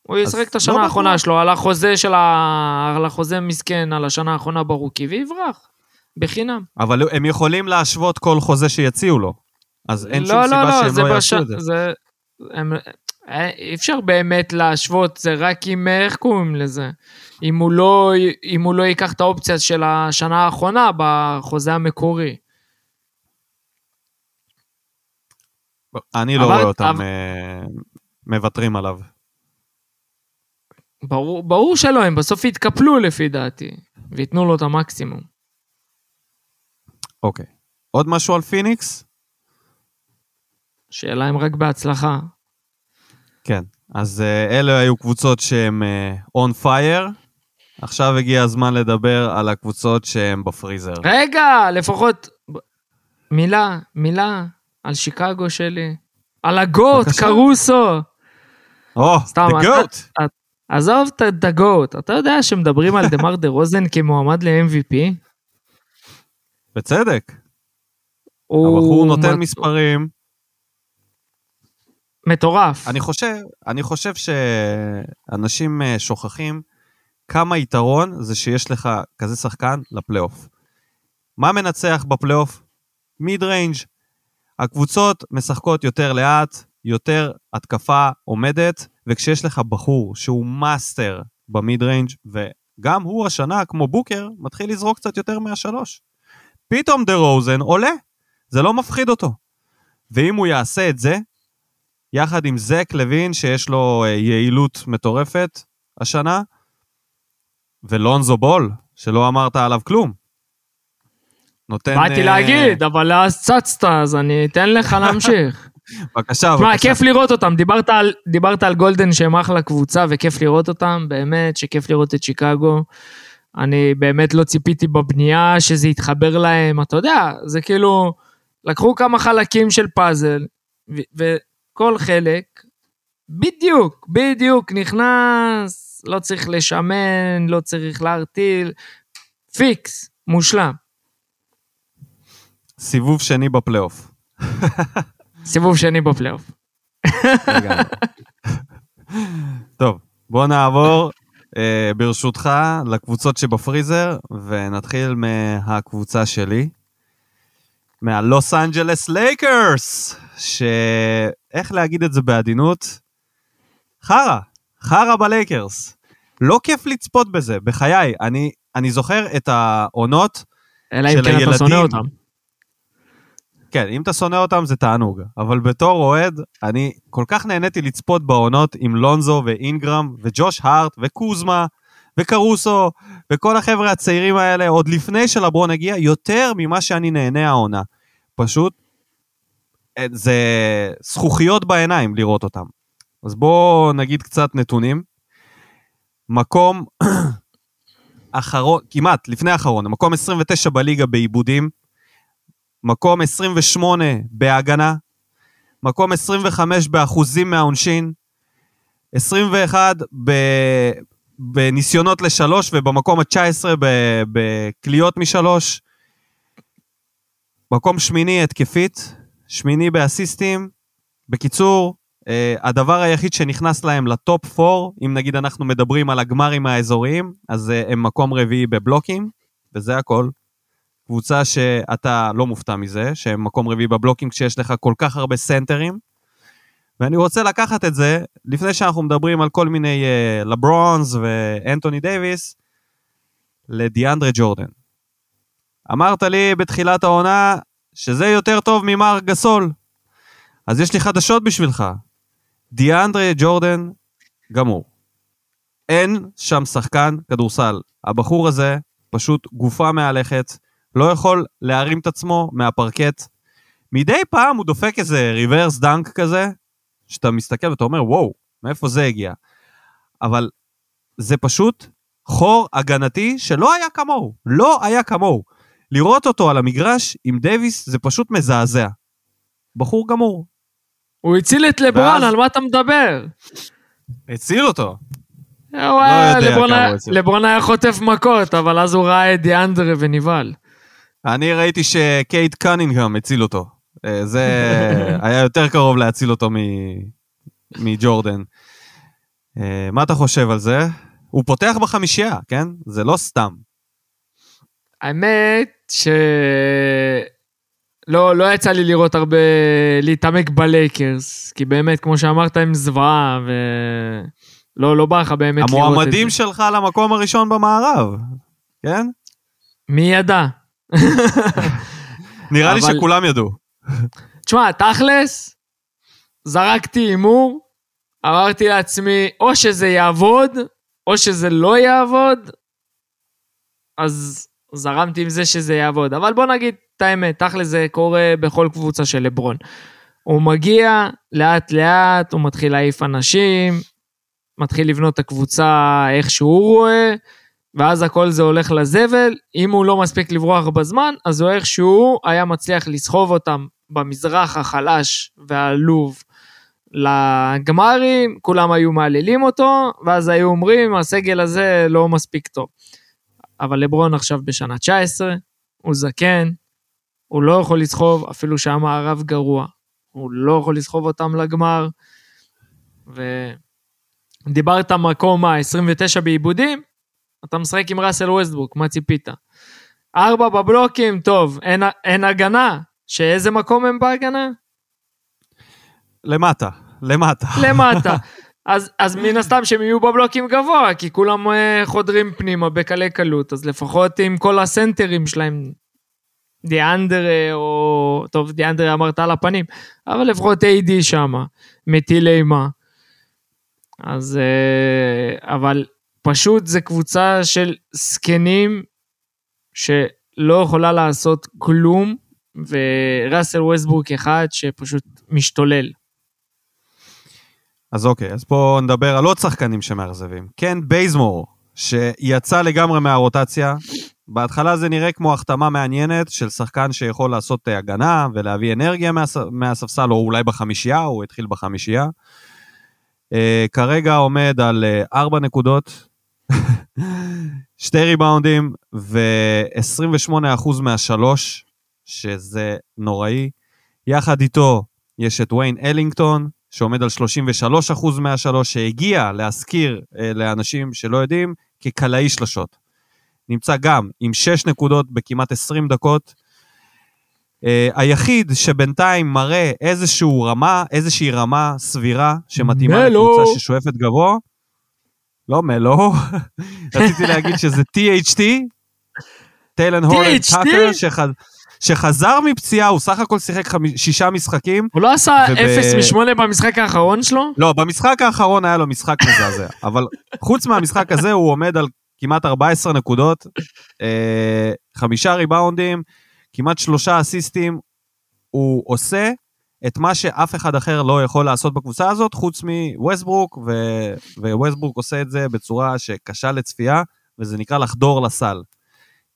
הוא ישחק את השנה לא האחרונה שלו על החוזה של ה... על החוזה מסכן, על השנה האחרונה ברוקי, ויברח. בחינם. אבל הם יכולים להשוות כל חוזה שיציעו לו. אז אין לא, שום לא, סיבה לא, שהם לא יעשו את זה. זה הם, אי אפשר באמת להשוות, זה רק אם, איך קוראים לזה? אם הוא לא, אם הוא לא ייקח את האופציה של השנה האחרונה בחוזה המקורי. אני לא אבל, רואה אותם אבל... אה, מוותרים עליו. ברור, ברור שלא, הם בסוף יתקפלו לפי דעתי, וייתנו לו את המקסימום. אוקיי. עוד משהו על פיניקס? שאלה אם רק בהצלחה. כן, אז uh, אלה היו קבוצות שהן uh, on fire. עכשיו הגיע הזמן לדבר על הקבוצות שהן בפריזר. רגע, לפחות מילה, מילה על שיקגו שלי. על הגוט, קרוסו. או, oh, the goat. עזוב את הגוט, אתה יודע שמדברים על דמר דה רוזן כמועמד ל-MVP? בצדק. הבחור נותן מספרים. מטורף. אני חושב, אני חושב שאנשים אה, שוכחים כמה יתרון זה שיש לך כזה שחקן לפלייאוף. מה מנצח בפלייאוף? mid range. הקבוצות משחקות יותר לאט, יותר התקפה עומדת, וכשיש לך בחור שהוא מאסטר ב mid range, וגם הוא השנה, כמו בוקר, מתחיל לזרוק קצת יותר מהשלוש. פתאום דה רוזן עולה, זה לא מפחיד אותו. ואם הוא יעשה את זה, יחד עם זק לוין, שיש לו אה, יעילות מטורפת השנה, ולונזו בול, שלא אמרת עליו כלום. נותן... באתי uh... להגיד, אבל אז צצת, אז אני אתן לך להמשיך. בבקשה, בבקשה. כיף לראות אותם. דיברת על, דיברת על גולדן שהם אחלה קבוצה, וכיף לראות אותם, באמת, שכיף לראות את שיקגו. אני באמת לא ציפיתי בבנייה שזה יתחבר להם, אתה יודע, זה כאילו, לקחו כמה חלקים של פאזל, ו- כל חלק, בדיוק, בדיוק, נכנס, לא צריך לשמן, לא צריך להרטיל, פיקס, מושלם. סיבוב שני בפלייאוף. סיבוב שני בפלייאוף. טוב, בוא נעבור אה, ברשותך לקבוצות שבפריזר, ונתחיל מהקבוצה שלי, מהלוס אנג'לס לייקרס, שאיך להגיד את זה בעדינות? חרא, חרא בלייקרס. לא כיף לצפות בזה, בחיי. אני, אני זוכר את העונות אלא אם של כן אתה שונא הילדים. אותם. כן, אם אתה שונא אותם זה תענוג, אבל בתור אוהד, אני כל כך נהניתי לצפות בעונות עם לונזו ואינגרם וג'וש הארט וקוזמה וקרוסו וכל החבר'ה הצעירים האלה, עוד לפני שלברון הגיע, יותר ממה שאני נהנה העונה. פשוט, זה זכוכיות בעיניים לראות אותם. אז בואו נגיד קצת נתונים. מקום אחרון, כמעט, לפני האחרון, מקום 29 בליגה בעיבודים, מקום 28 בהגנה, מקום 25 באחוזים מהעונשין, 21 ב... בניסיונות לשלוש ובמקום ה-19 ב- בקליעות משלוש, מקום שמיני התקפית, שמיני באסיסטים. בקיצור, אה, הדבר היחיד שנכנס להם לטופ 4, אם נגיד אנחנו מדברים על הגמרים האזוריים, אז אה, הם מקום רביעי בבלוקים, וזה הכל. קבוצה שאתה לא מופתע מזה, שהם מקום רביעי בבלוקים כשיש לך כל כך הרבה סנטרים. ואני רוצה לקחת את זה, לפני שאנחנו מדברים על כל מיני uh, לברונס ואנטוני דייוויס, לדיאנדרה ג'ורדן. אמרת לי בתחילת העונה שזה יותר טוב ממר גסול. אז יש לי חדשות בשבילך. דיאנדרה ג'ורדן גמור. אין שם שחקן כדורסל. הבחור הזה פשוט גופה מהלכת, לא יכול להרים את עצמו מהפרקט. מדי פעם הוא דופק איזה ריברס דנק כזה, שאתה מסתכל ואתה אומר, וואו, מאיפה זה הגיע? אבל זה פשוט חור הגנתי שלא היה כמוהו. לא היה כמוהו. לראות אותו על המגרש עם דייוויס זה פשוט מזעזע. בחור גמור. הוא הציל את לברון, ואז- על מה אתה מדבר? הציל אותו. הוא היה- יודע לברון כמה הוא הציל. לברון היה חוטף מכות, אבל אז הוא ראה את דיאנדרה ונבהל. אני ראיתי שקייט קנינגהם הציל אותו. אה, זה היה יותר קרוב להציל אותו מ- מג'ורדן. אה, מה אתה חושב על זה? הוא פותח בחמישייה, כן? זה לא סתם. האמת ש... לא, לא יצא לי לראות הרבה, להתעמק בלייקרס, כי באמת, כמו שאמרת, הם זוועה, ו... לא, בא לך באמת לראות את זה. המועמדים שלך למקום הראשון במערב, כן? מי ידע? נראה לי אבל- שכולם ידעו. תשמע, תכלס, זרקתי הימור, אמרתי לעצמי, או שזה יעבוד, או שזה לא יעבוד, אז זרמתי עם זה שזה יעבוד. אבל בוא נגיד את האמת, תכלס זה קורה בכל קבוצה של לברון. הוא מגיע לאט לאט, הוא מתחיל להעיף אנשים, מתחיל לבנות את הקבוצה איך שהוא רואה, ואז הכל זה הולך לזבל. אם הוא לא מספיק לברוח בזמן, אז הוא איכשהו היה מצליח לסחוב אותם במזרח החלש והעלוב לגמרים, כולם היו מעלילים אותו, ואז היו אומרים, הסגל הזה לא מספיק טוב. אבל לברון עכשיו בשנה 19, הוא זקן, הוא לא יכול לסחוב, אפילו שהמערב גרוע, הוא לא יכול לסחוב אותם לגמר. ודיברת מקום ה-29 בעיבודים, אתה משחק עם ראסל ווסטבוק, מה ציפית? ארבע בבלוקים, טוב, אין, אין הגנה, שאיזה מקום הם בהגנה? למטה, למטה. למטה. אז, אז מן הסתם שהם יהיו בבלוקים גבוה, כי כולם אה, חודרים פנימה בקלי קלות, אז לפחות עם כל הסנטרים שלהם, דיאנדרה או... טוב, דיאנדרה אמרת על הפנים, אבל לפחות איי-די שמה, מטיל אימה. אז... אה, אבל פשוט זה קבוצה של זקנים שלא יכולה לעשות כלום, וראסל ווסטבורק אחד שפשוט משתולל. אז אוקיי, אז בואו נדבר על עוד שחקנים שמאכזבים. כן, בייזמור, שיצא לגמרי מהרוטציה. בהתחלה זה נראה כמו החתמה מעניינת של שחקן שיכול לעשות אה, הגנה ולהביא אנרגיה מהס... מהספסל, או אולי בחמישייה, הוא התחיל בחמישייה. Uh, כרגע עומד על uh, 4 נקודות, שתי ריבאונדים ו-28% מהשלוש, שזה נוראי. יחד איתו יש את ויין אלינגטון, שעומד על 33% מהשלוש, שהגיע להזכיר אה, לאנשים שלא יודעים, כקלעי שלשות. נמצא גם עם 6 נקודות בכמעט 20 דקות. אה, היחיד שבינתיים מראה איזשהו רמה, איזושהי רמה סבירה שמתאימה מלו. לקבוצה ששואפת גבוה. לא מלו, רציתי להגיד שזה THT, טיילן הורן? טאקר. שחזר מפציעה, הוא סך הכל שיחק חמי... שישה משחקים. הוא לא עשה וב- 0 מ-8 במשחק האחרון שלו? לא, במשחק האחרון היה לו משחק מזעזע, אבל חוץ מהמשחק הזה הוא עומד על כמעט 14 נקודות, אה, חמישה ריבאונדים, כמעט שלושה אסיסטים. הוא עושה את מה שאף אחד אחר לא יכול לעשות בקבוצה הזאת, חוץ מווסטברוק, ו- וווסטברוק עושה את זה בצורה שקשה לצפייה, וזה נקרא לחדור לסל.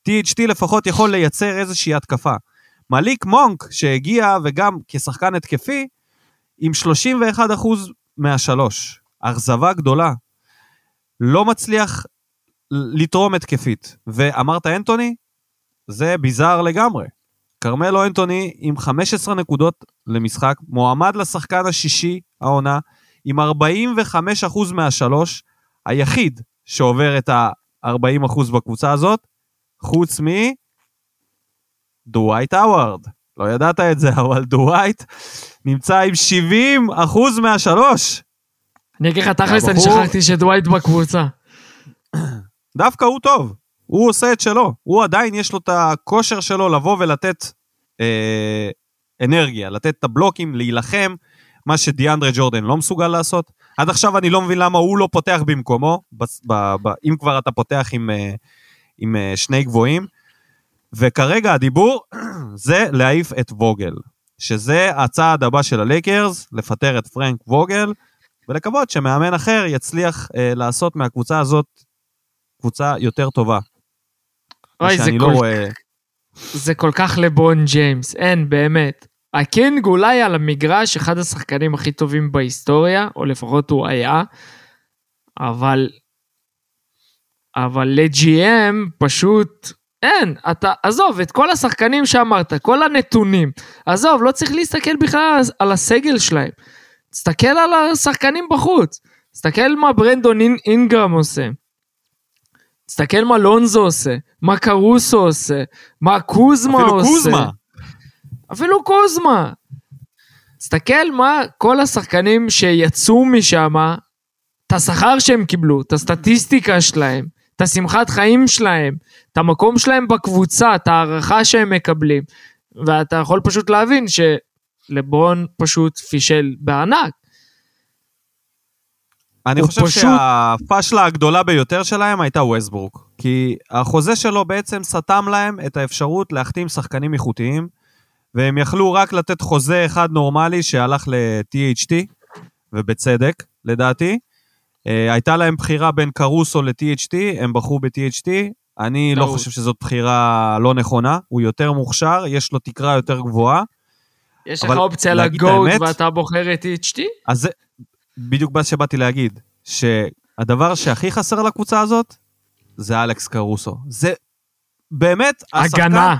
THT לפחות יכול לייצר איזושהי התקפה. מליק מונק, שהגיע וגם כשחקן התקפי, עם 31% מהשלוש. אכזבה גדולה. לא מצליח לתרום התקפית. ואמרת אנטוני? זה ביזאר לגמרי. כרמלו אנטוני עם 15 נקודות למשחק, מועמד לשחקן השישי העונה, עם 45% מהשלוש, היחיד שעובר את ה-40% בקבוצה הזאת, חוץ מ... דווייט האווארד. לא ידעת את זה, אבל דווייט נמצא עם 70% מהשלוש. אני אגיד לך תכלס, אני שכחתי שדווייט בקבוצה. דווקא הוא טוב, הוא עושה את שלו. הוא עדיין יש לו את הכושר שלו לבוא ולתת אה, אנרגיה, לתת את הבלוקים, להילחם, מה שדיאנדרה ג'ורדן לא מסוגל לעשות. עד עכשיו אני לא מבין למה הוא לא פותח במקומו, בס- ב, ב, אם כבר אתה פותח עם, אה, עם אה, שני גבוהים. וכרגע הדיבור זה להעיף את ווגל, שזה הצעד הבא של הלייקרס, לפטר את פרנק ווגל, ולקוות שמאמן אחר יצליח אה, לעשות מהקבוצה הזאת קבוצה יותר טובה. אוי, זה לא כל רואה... זה כל כך לברון ג'יימס, אין, באמת. הקינג אולי על המגרש אחד השחקנים הכי טובים בהיסטוריה, או לפחות הוא היה, אבל... אבל ל-GM פשוט אין, אתה, עזוב, את כל השחקנים שאמרת, כל הנתונים, עזוב, לא צריך להסתכל בכלל על- הסגל שלהם. תסתכל על השחקנים בחוץ. תסתכל מה ברנדון אינ- אינגרם עושה. תסתכל מה לונזו עושה, מה קרוסו עושה, מה קוזמה אפילו עושה. קוזמה. אפילו קוזמה. תסתכל מה כל השחקנים שיצאו משם, את השכר שהם קיבלו, את הסטטיסטיקה שלהם, את השמחת חיים שלהם, את המקום שלהם בקבוצה, את ההערכה שהם מקבלים. ואתה יכול פשוט להבין שלברון פשוט פישל בענק. אני חושב פשוט- שהפשלה הגדולה ביותר שלהם הייתה ווסטברוק. כי החוזה שלו בעצם סתם להם את האפשרות להחתים שחקנים איכותיים, והם יכלו רק לתת חוזה אחד נורמלי שהלך ל-THT, ובצדק, לדעתי. אה, הייתה להם בחירה בין קרוסו ל-THT, הם בחרו ב-THT. אני לא. חושב שזאת בחירה לא נכונה, הוא יותר מוכשר, יש לו תקרה יותר גבוהה. יש לך אופציה לגוט ואתה בוחר את THT? אז זה בדיוק מה שבאתי להגיד, שהדבר שהכי חסר לקבוצה הזאת, זה אלכס קרוסו. זה באמת השחקן הגנה.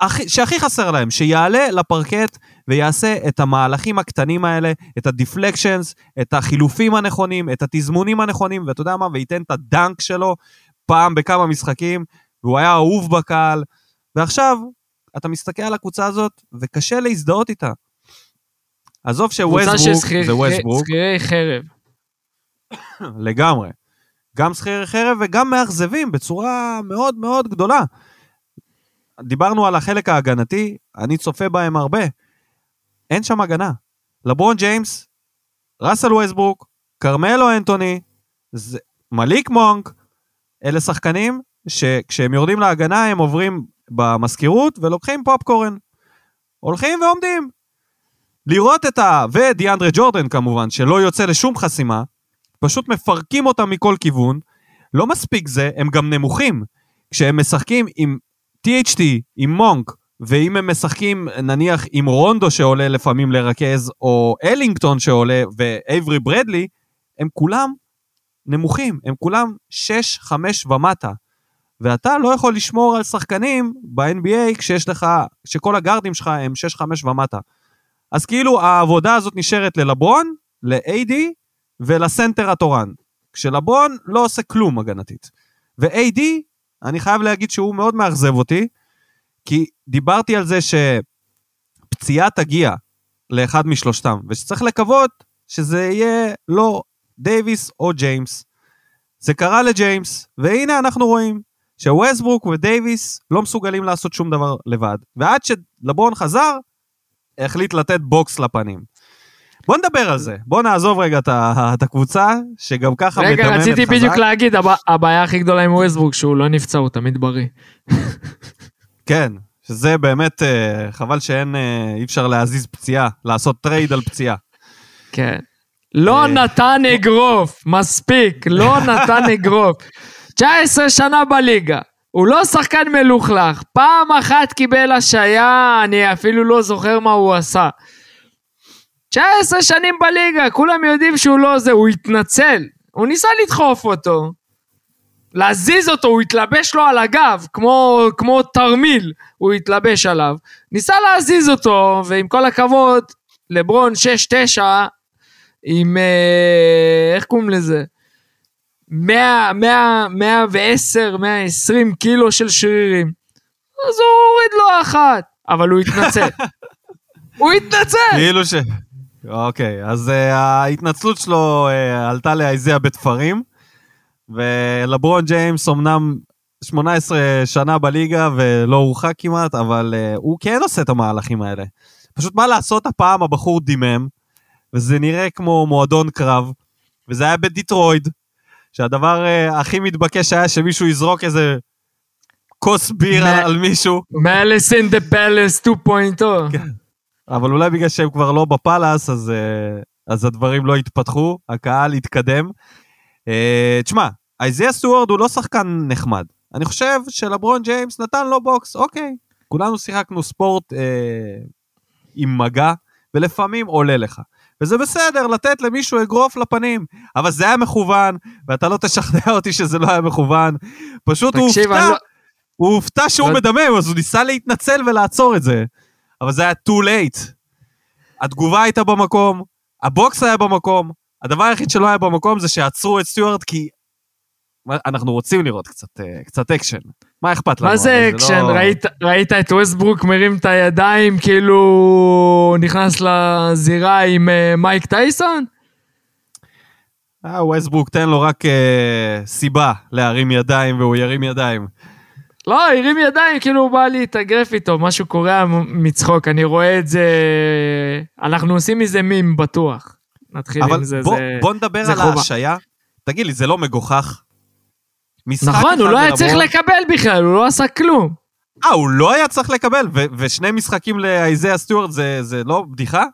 הכי- שהכי חסר להם, שיעלה לפרקט ויעשה את המהלכים הקטנים האלה, את ה deflections, את החילופים הנכונים, את התזמונים הנכונים, ואתה יודע מה, וייתן את ה dunk שלו פעם בכמה משחקים, והוא היה אהוב בקהל, ועכשיו אתה מסתכל על הקבוצה הזאת, וקשה להזדהות איתה. עזוב שווסטברוק זה ווסטברוק, שכירי חרב. לגמרי. גם שכירי חרב וגם מאכזבים בצורה מאוד מאוד גדולה. דיברנו על החלק ההגנתי, אני צופה בהם הרבה. אין שם הגנה. לברון ג'יימס, ראסל ווסטברוק, כרמלו אנטוני, זה- מליק מונק, אלה שחקנים שכשהם יורדים להגנה הם עוברים במזכירות ולוקחים פופקורן. הולכים ועומדים. לראות את ה... ודיאנדרה ג'ורדן כמובן, שלא יוצא לשום חסימה, פשוט מפרקים אותם מכל כיוון. לא מספיק זה, הם גם נמוכים. כשהם משחקים עם THT, עם מונק, ואם הם משחקים נניח עם רונדו שעולה לפעמים לרכז, או אלינגטון שעולה, ואייברי ברדלי, הם כולם נמוכים, הם כולם 6-5 ומטה. ואתה לא יכול לשמור על שחקנים ב-NBA כשיש לך, כשכל הגארדים שלך הם 6-5 ומטה. אז כאילו העבודה הזאת נשארת ללברון, ל-AD ולסנטר התורן. כשלברון לא עושה כלום הגנתית. ו-AD, אני חייב להגיד שהוא מאוד מאכזב אותי, כי דיברתי על זה שפציעה תגיע לאחד משלושתם, ושצריך לקוות שזה יהיה לא דייוויס או ג'יימס. זה קרה לג'יימס, והנה אנחנו רואים שווסטברוק ודייוויס לא מסוגלים לעשות שום דבר לבד. ועד שלברון חזר, החליט לתת בוקס לפנים. בוא נדבר על זה, בוא נעזוב רגע את הקבוצה, שגם ככה רגע, מדממת חזק. רציתי בדיוק להגיד, הבע- הבעיה הכי גדולה עם ווסטברוק, שהוא לא נפצע, הוא תמיד בריא. כן, שזה באמת, אה, חבל שאין, אה, אי אפשר להזיז פציעה, לעשות trade על פציעה. כן. לא אה, נתן אגרוף, מספיק, לא נתן אגרוף. 19 שנה בליגה, הוא לא שחקן מלוכלך, פעם אחת קיבל השעיה, אני אפילו לא זוכר מה הוא עשה. 19 שנים בליגה, כולם יודעים שהוא לא זה, הוא התנצל. הוא ניסה לדחוף אותו, להזיז אותו, הוא התלבש לו על הגב, כמו, כמו תרמיל, הוא התלבש עליו. ניסה להזיז אותו, ועם כל הכבוד, לברון 6-9, עם, אה, איך קוראים לזה? 100, 100, 110, 120 קילו של שרירים. אז הוא הוריד לו אחת, אבל הוא התנצל. הוא התנצל! כאילו ש... אוקיי, אז uh, ההתנצלות שלו uh, עלתה לאייזיה בתפרים, ולברון ג'יימס אמנם 18 שנה בליגה ולא הורחק כמעט, אבל uh, הוא כן עושה את המהלכים האלה. פשוט מה לעשות, הפעם הבחור דימם, וזה נראה כמו מועדון קרב, וזה היה בדיטרויט, שהדבר אה, הכי מתבקש היה שמישהו יזרוק איזה כוס בירה מ- על, על מישהו. Malice in the Palace 2.0. אבל אולי בגלל שהם כבר לא בפאלאס, אז, אה, אז הדברים לא התפתחו, הקהל התקדם. אה, תשמע, אייזיה סטוארד הוא לא שחקן נחמד. אני חושב שלברון ג'יימס נתן לו בוקס, אוקיי. כולנו שיחקנו ספורט אה, עם מגע, ולפעמים עולה לך. וזה בסדר לתת למישהו אגרוף לפנים, אבל זה היה מכוון, ואתה לא תשכנע אותי שזה לא היה מכוון. פשוט הוא תקשיב, הופתע, אני לא- הוא הופתע שהוא לא- מדמם, אז הוא ניסה להתנצל ולעצור את זה. אבל זה היה too late. התגובה הייתה במקום, הבוקס היה במקום, הדבר היחיד שלא היה במקום זה שעצרו את סטיוארט כי אנחנו רוצים לראות קצת, אה, קצת אקשן. מה אכפת לנו? מה זה אקשן? לא- ראית, ראית את ווסטברוק מרים את הידיים כאילו נכנס לזירה עם אה, מייק טייסון? אה, ווסטברוק תן לו רק אה, סיבה להרים ידיים והוא ירים ידיים. לא, הרים ידיים, כאילו הוא בא להתאגרף איתו, משהו קורע מצחוק, אני רואה את זה... אנחנו עושים מזה מים בטוח. נתחיל אבל עם זה, בוא, זה... בוא נדבר זה על. ההשעיה. תגיד לי, זה לא מגוחך? נכון, הוא לא היה צריך לקבל בכלל, הוא לא עשה כלום. אה, הוא לא היה צריך לקבל, ו- ושני משחקים לאייזיה סטיוארט זה, זה לא בדיחה?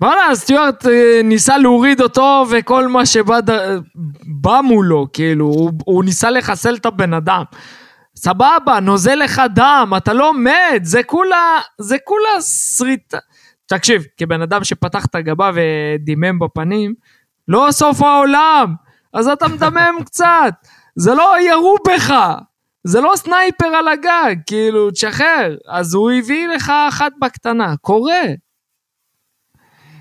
וואלה, סטיוארט אה, ניסה להוריד אותו וכל מה שבא ד... בא מולו, כאילו, הוא, הוא ניסה לחסל את הבן אדם. סבבה, נוזל לך דם, אתה לא מת, זה כולה, זה כולה שריטה. תקשיב, כבן אדם שפתח את הגבה ודימם בפנים, לא סוף העולם, אז אתה מדמם קצת, זה לא ירו בך, זה לא סנייפר על הגג, כאילו, תשחרר. אז הוא הביא לך אחת בקטנה, קורה.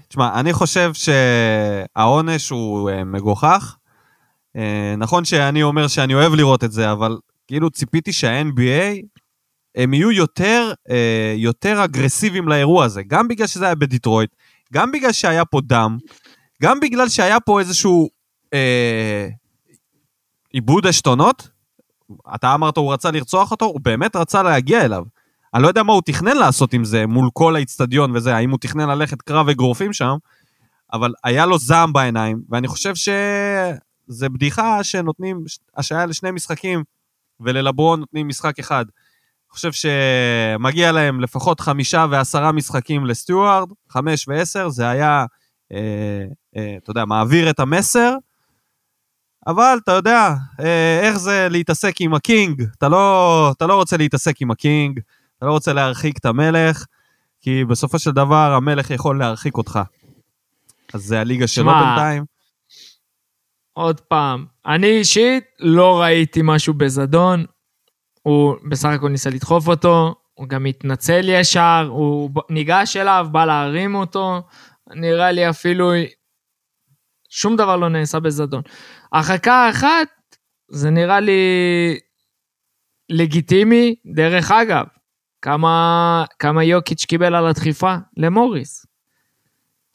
תשמע, אני חושב שהעונש הוא אה, מגוחך. אה, נכון שאני אומר שאני אוהב לראות את זה, אבל כאילו ציפיתי שה-NBA הם יהיו יותר, אה, יותר אגרסיביים לאירוע הזה, גם בגלל שזה היה בדיטרויט, גם בגלל שהיה פה דם, גם בגלל שהיה פה איזשהו אה, עיבוד עשתונות. אתה אמרת הוא רצה לרצוח אותו, הוא באמת רצה להגיע אליו. אני לא יודע מה הוא תכנן לעשות עם זה מול כל האיצטדיון וזה, האם הוא תכנן ללכת קרב אגרופים שם, אבל היה לו זעם בעיניים, ואני חושב שזה בדיחה שנותנים השעיה לשני משחקים, וללברון נותנים משחק אחד. אני חושב שמגיע להם לפחות חמישה ועשרה משחקים לסטיוארד, חמש ועשר, זה היה, אה, אה, אתה יודע, מעביר את המסר, אבל אתה יודע, אה, איך זה להתעסק עם הקינג, אתה לא, אתה לא רוצה להתעסק עם הקינג, אתה לא רוצה להרחיק את המלך, כי בסופו של דבר המלך יכול להרחיק אותך. אז זה הליגה שלו בינתיים. עוד פעם, אני אישית לא ראיתי משהו בזדון. הוא בסך הכל ניסה לדחוף אותו, הוא גם התנצל ישר, הוא ניגש אליו, בא להרים אותו. נראה לי אפילו שום דבר לא נעשה בזדון. הרחקה אחת, זה נראה לי לגיטימי. דרך אגב, כמה, כמה יוקיץ' קיבל על הדחיפה? למוריס.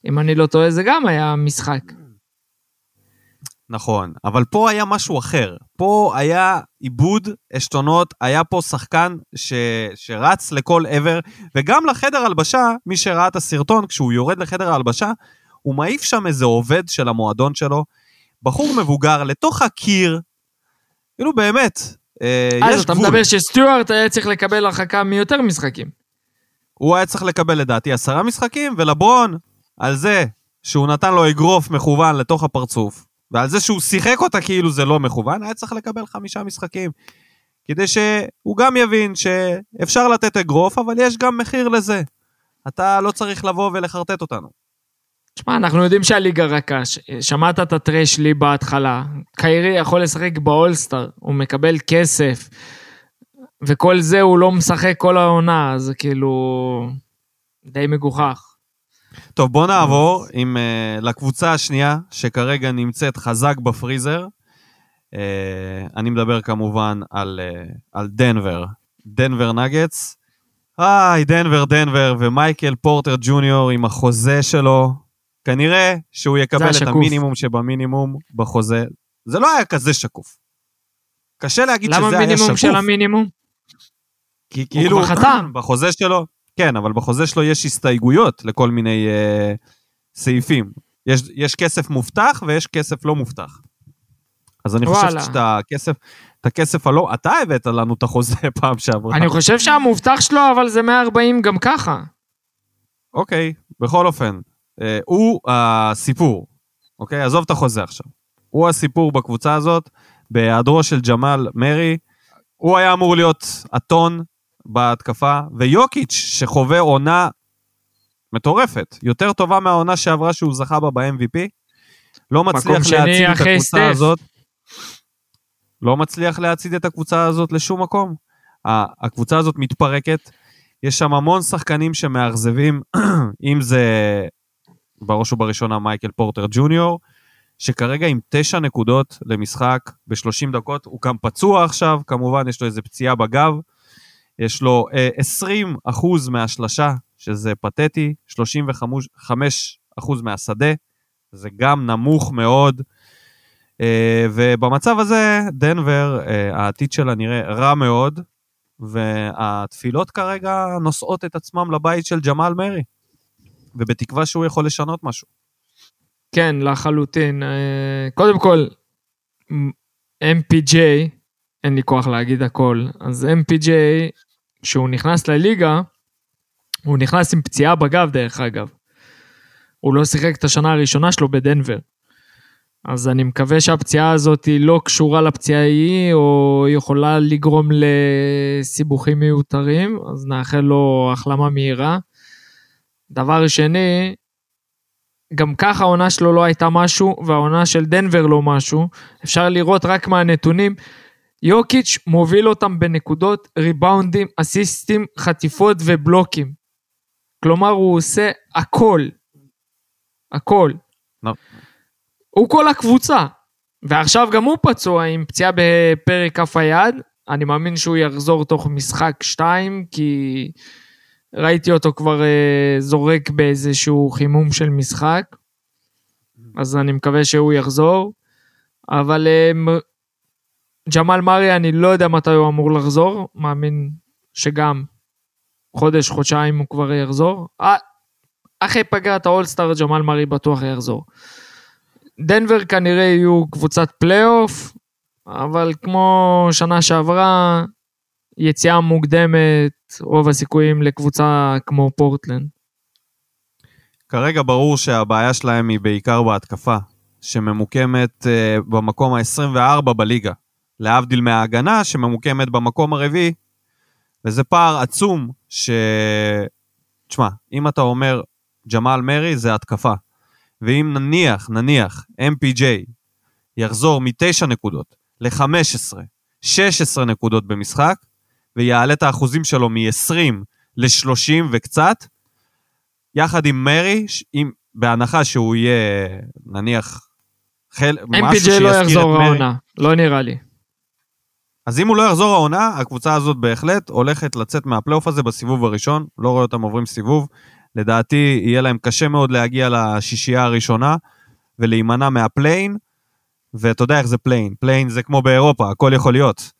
אם אני לא טועה, זה גם היה משחק. נכון, אבל פה היה משהו אחר. פה היה עיבוד עשתונות, היה פה שחקן ש... שרץ לכל עבר, וגם לחדר הלבשה, מי שראה את הסרטון, כשהוא יורד לחדר ההלבשה, הוא מעיף שם איזה עובד של המועדון שלו, בחור מבוגר, לתוך הקיר, כאילו באמת, אה, יש גבול. אז אתה מדבר שסטיוארט היה צריך לקבל הרחקה מיותר משחקים. הוא היה צריך לקבל לדעתי עשרה משחקים, ולברון, על זה שהוא נתן לו אגרוף מכוון לתוך הפרצוף, ועל זה שהוא שיחק אותה כאילו זה לא מכוון, היה צריך לקבל חמישה משחקים. כדי שהוא גם יבין שאפשר לתת אגרוף, אבל יש גם מחיר לזה. אתה לא צריך לבוא ולחרטט אותנו. תשמע, אנחנו יודעים שהליגה רכה. שמעת את הטרש לי בהתחלה. קיירי יכול לשחק באולסטאר, הוא מקבל כסף, וכל זה הוא לא משחק כל העונה, אז כאילו... די מגוחך. טוב, בוא נעבור עם, uh, לקבוצה השנייה, שכרגע נמצאת חזק בפריזר. Uh, אני מדבר כמובן על, uh, על דנבר. דנבר נגטס. היי, דנבר, דנבר, ומייקל פורטר ג'וניור עם החוזה שלו. כנראה שהוא יקבל את המינימום שבמינימום בחוזה. זה לא היה כזה שקוף. קשה להגיד שזה היה שקוף. למה מינימום של המינימום? כי כאילו, בחוזה שלו, כן, אבל בחוזה שלו יש הסתייגויות לכל מיני אה, סעיפים. יש, יש כסף מובטח ויש כסף לא מובטח. אז אני וואלה. חושב שאת הכסף, את הכסף הלא... אתה הבאת לנו את החוזה פעם שעברה. אני חושב שהמובטח שלו, אבל זה 140 גם ככה. אוקיי, בכל אופן. אה, הוא הסיפור, אוקיי? עזוב את החוזה עכשיו. הוא הסיפור בקבוצה הזאת, בהיעדרו של ג'מאל מרי. הוא היה אמור להיות הטון בהתקפה, ויוקיץ', שחווה עונה מטורפת, יותר טובה מהעונה שעברה שהוא זכה בה ב-MVP, לא מצליח להציג את הקבוצה סטף. הזאת. לא מצליח להציג את הקבוצה הזאת לשום מקום. הקבוצה הזאת מתפרקת, יש שם המון שחקנים שמאכזבים, אם זה בראש ובראשונה מייקל פורטר ג'וניור, שכרגע עם תשע נקודות למשחק ב-30 דקות, הוא גם פצוע עכשיו, כמובן יש לו איזה פציעה בגב, יש לו אה, 20 אחוז מהשלשה, שזה פתטי, 35 אחוז מהשדה, זה גם נמוך מאוד. אה, ובמצב הזה, דנבר, אה, העתיד שלה נראה רע מאוד, והתפילות כרגע נושאות את עצמם לבית של ג'מאל מרי, ובתקווה שהוא יכול לשנות משהו. כן, לחלוטין. אה, קודם כל, MPJ, אין לי כוח להגיד הכל, אז MPJ כשהוא נכנס לליגה, הוא נכנס עם פציעה בגב דרך אגב. הוא לא שיחק את השנה הראשונה שלו בדנבר. אז אני מקווה שהפציעה הזאת היא לא קשורה לפציעה ההיא, או יכולה לגרום לסיבוכים מיותרים, אז נאחל לו החלמה מהירה. דבר שני, גם ככה העונה שלו לא הייתה משהו, והעונה של דנבר לא משהו. אפשר לראות רק מהנתונים, יוקיץ' מוביל אותם בנקודות, ריבאונדים, אסיסטים, חטיפות ובלוקים. כלומר, הוא עושה הכל. הכל. No. הוא כל הקבוצה. ועכשיו גם הוא פצוע עם פציעה בפרק כף היד. אני מאמין שהוא יחזור תוך משחק שתיים, כי ראיתי אותו כבר אה, זורק באיזשהו חימום של משחק. אז אני מקווה שהוא יחזור. אבל אה, ג'מאל מרי, אני לא יודע מתי הוא אמור לחזור, מאמין שגם חודש, חודשיים הוא כבר יחזור. אה, אחרי פגרת האולסטאר, ג'מאל מרי בטוח יחזור. דנבר כנראה יהיו קבוצת פלייאוף, אבל כמו שנה שעברה, יציאה מוקדמת, רוב הסיכויים לקבוצה כמו פורטלנד. כרגע ברור שהבעיה שלהם היא בעיקר בהתקפה, שממוקמת uh, במקום ה-24 בליגה. להבדיל מההגנה שממוקמת במקום הרביעי, וזה פער עצום ש... תשמע, אם אתה אומר ג'מאל מרי זה התקפה, ואם נניח, נניח, MPJ יחזור מתשע נקודות ל-15, 16 נקודות במשחק, ויעלה את האחוזים שלו מ-20 ל-30 וקצת, יחד עם מרי, עם, בהנחה שהוא יהיה, נניח, חל... MPJ לא יחזור העונה, לא נראה לי. אז אם הוא לא יחזור העונה, הקבוצה הזאת בהחלט הולכת לצאת מהפלייאוף הזה בסיבוב הראשון, לא רואה אותם עוברים סיבוב. לדעתי יהיה להם קשה מאוד להגיע לשישייה הראשונה ולהימנע מה play-in, ואתה יודע איך זה play-in, play-in זה כמו באירופה, הכל יכול להיות.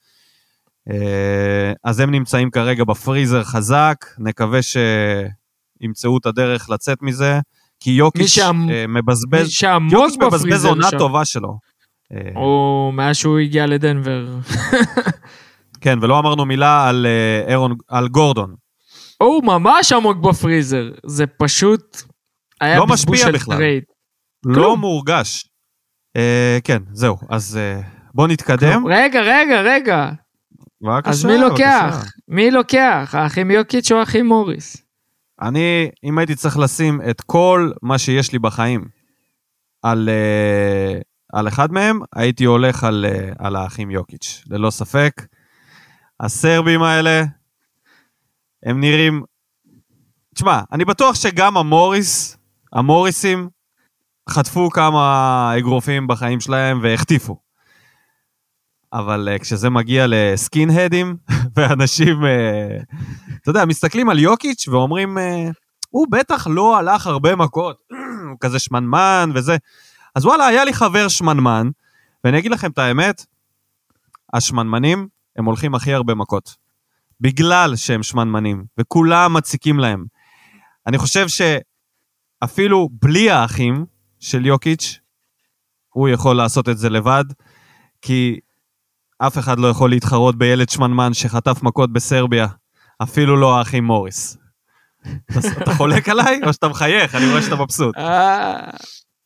אה, אז הם נמצאים כרגע בפריזר חזק, נקווה שימצאו את הדרך לצאת מזה, כי יוקיץ' שהמ... אה, מבזבז, מי יוקיץ' מבזבז עונה. טובה שלו. אה, או מאז שהוא הגיע לדנבר. כן, ולא אמרנו מילה על אה, ארון, על גורדון. הוא ממש עמוק בפריזר. זה פשוט היה לא בזבוז של בכלל. trade. לא כלום. מורגש. אה, כן, זהו, אז אה, בוא נתקדם. רגע, רגע, רגע. בבקשה, אז מי לוקח? בבקשה. מי לוקח? האחים יוקיץ' או האחים מוריס? אני, אם הייתי צריך לשים את כל מה שיש לי בחיים על, אה, על אחד מהם, הייתי הולך על, אה, על האחים יוקיץ', ללא ספק. הסרבים האלה, הם נראים... תשמע, אני בטוח שגם המוריס, המוריסים, חטפו כמה אגרופים בחיים שלהם והחטיפו. אבל uh, כשזה מגיע לסקין-הדים, ואנשים, uh, אתה יודע, מסתכלים על יוקיץ' ואומרים, uh, הוא בטח לא הלך הרבה מכות, כזה שמנמן וזה. אז וואלה, היה לי חבר שמנמן, ואני אגיד לכם את האמת, השמנמנים, הם הולכים הכי הרבה מכות. בגלל שהם שמנמנים, וכולם מציקים להם. אני חושב שאפילו בלי האחים של יוקיץ', הוא יכול לעשות את זה לבד, כי אף אחד לא יכול להתחרות בילד שמנמן שחטף מכות בסרביה, אפילו לא האחים מוריס. אתה, חולק עליי, או שאתה מחייך? אני רואה שאתה מבסוט.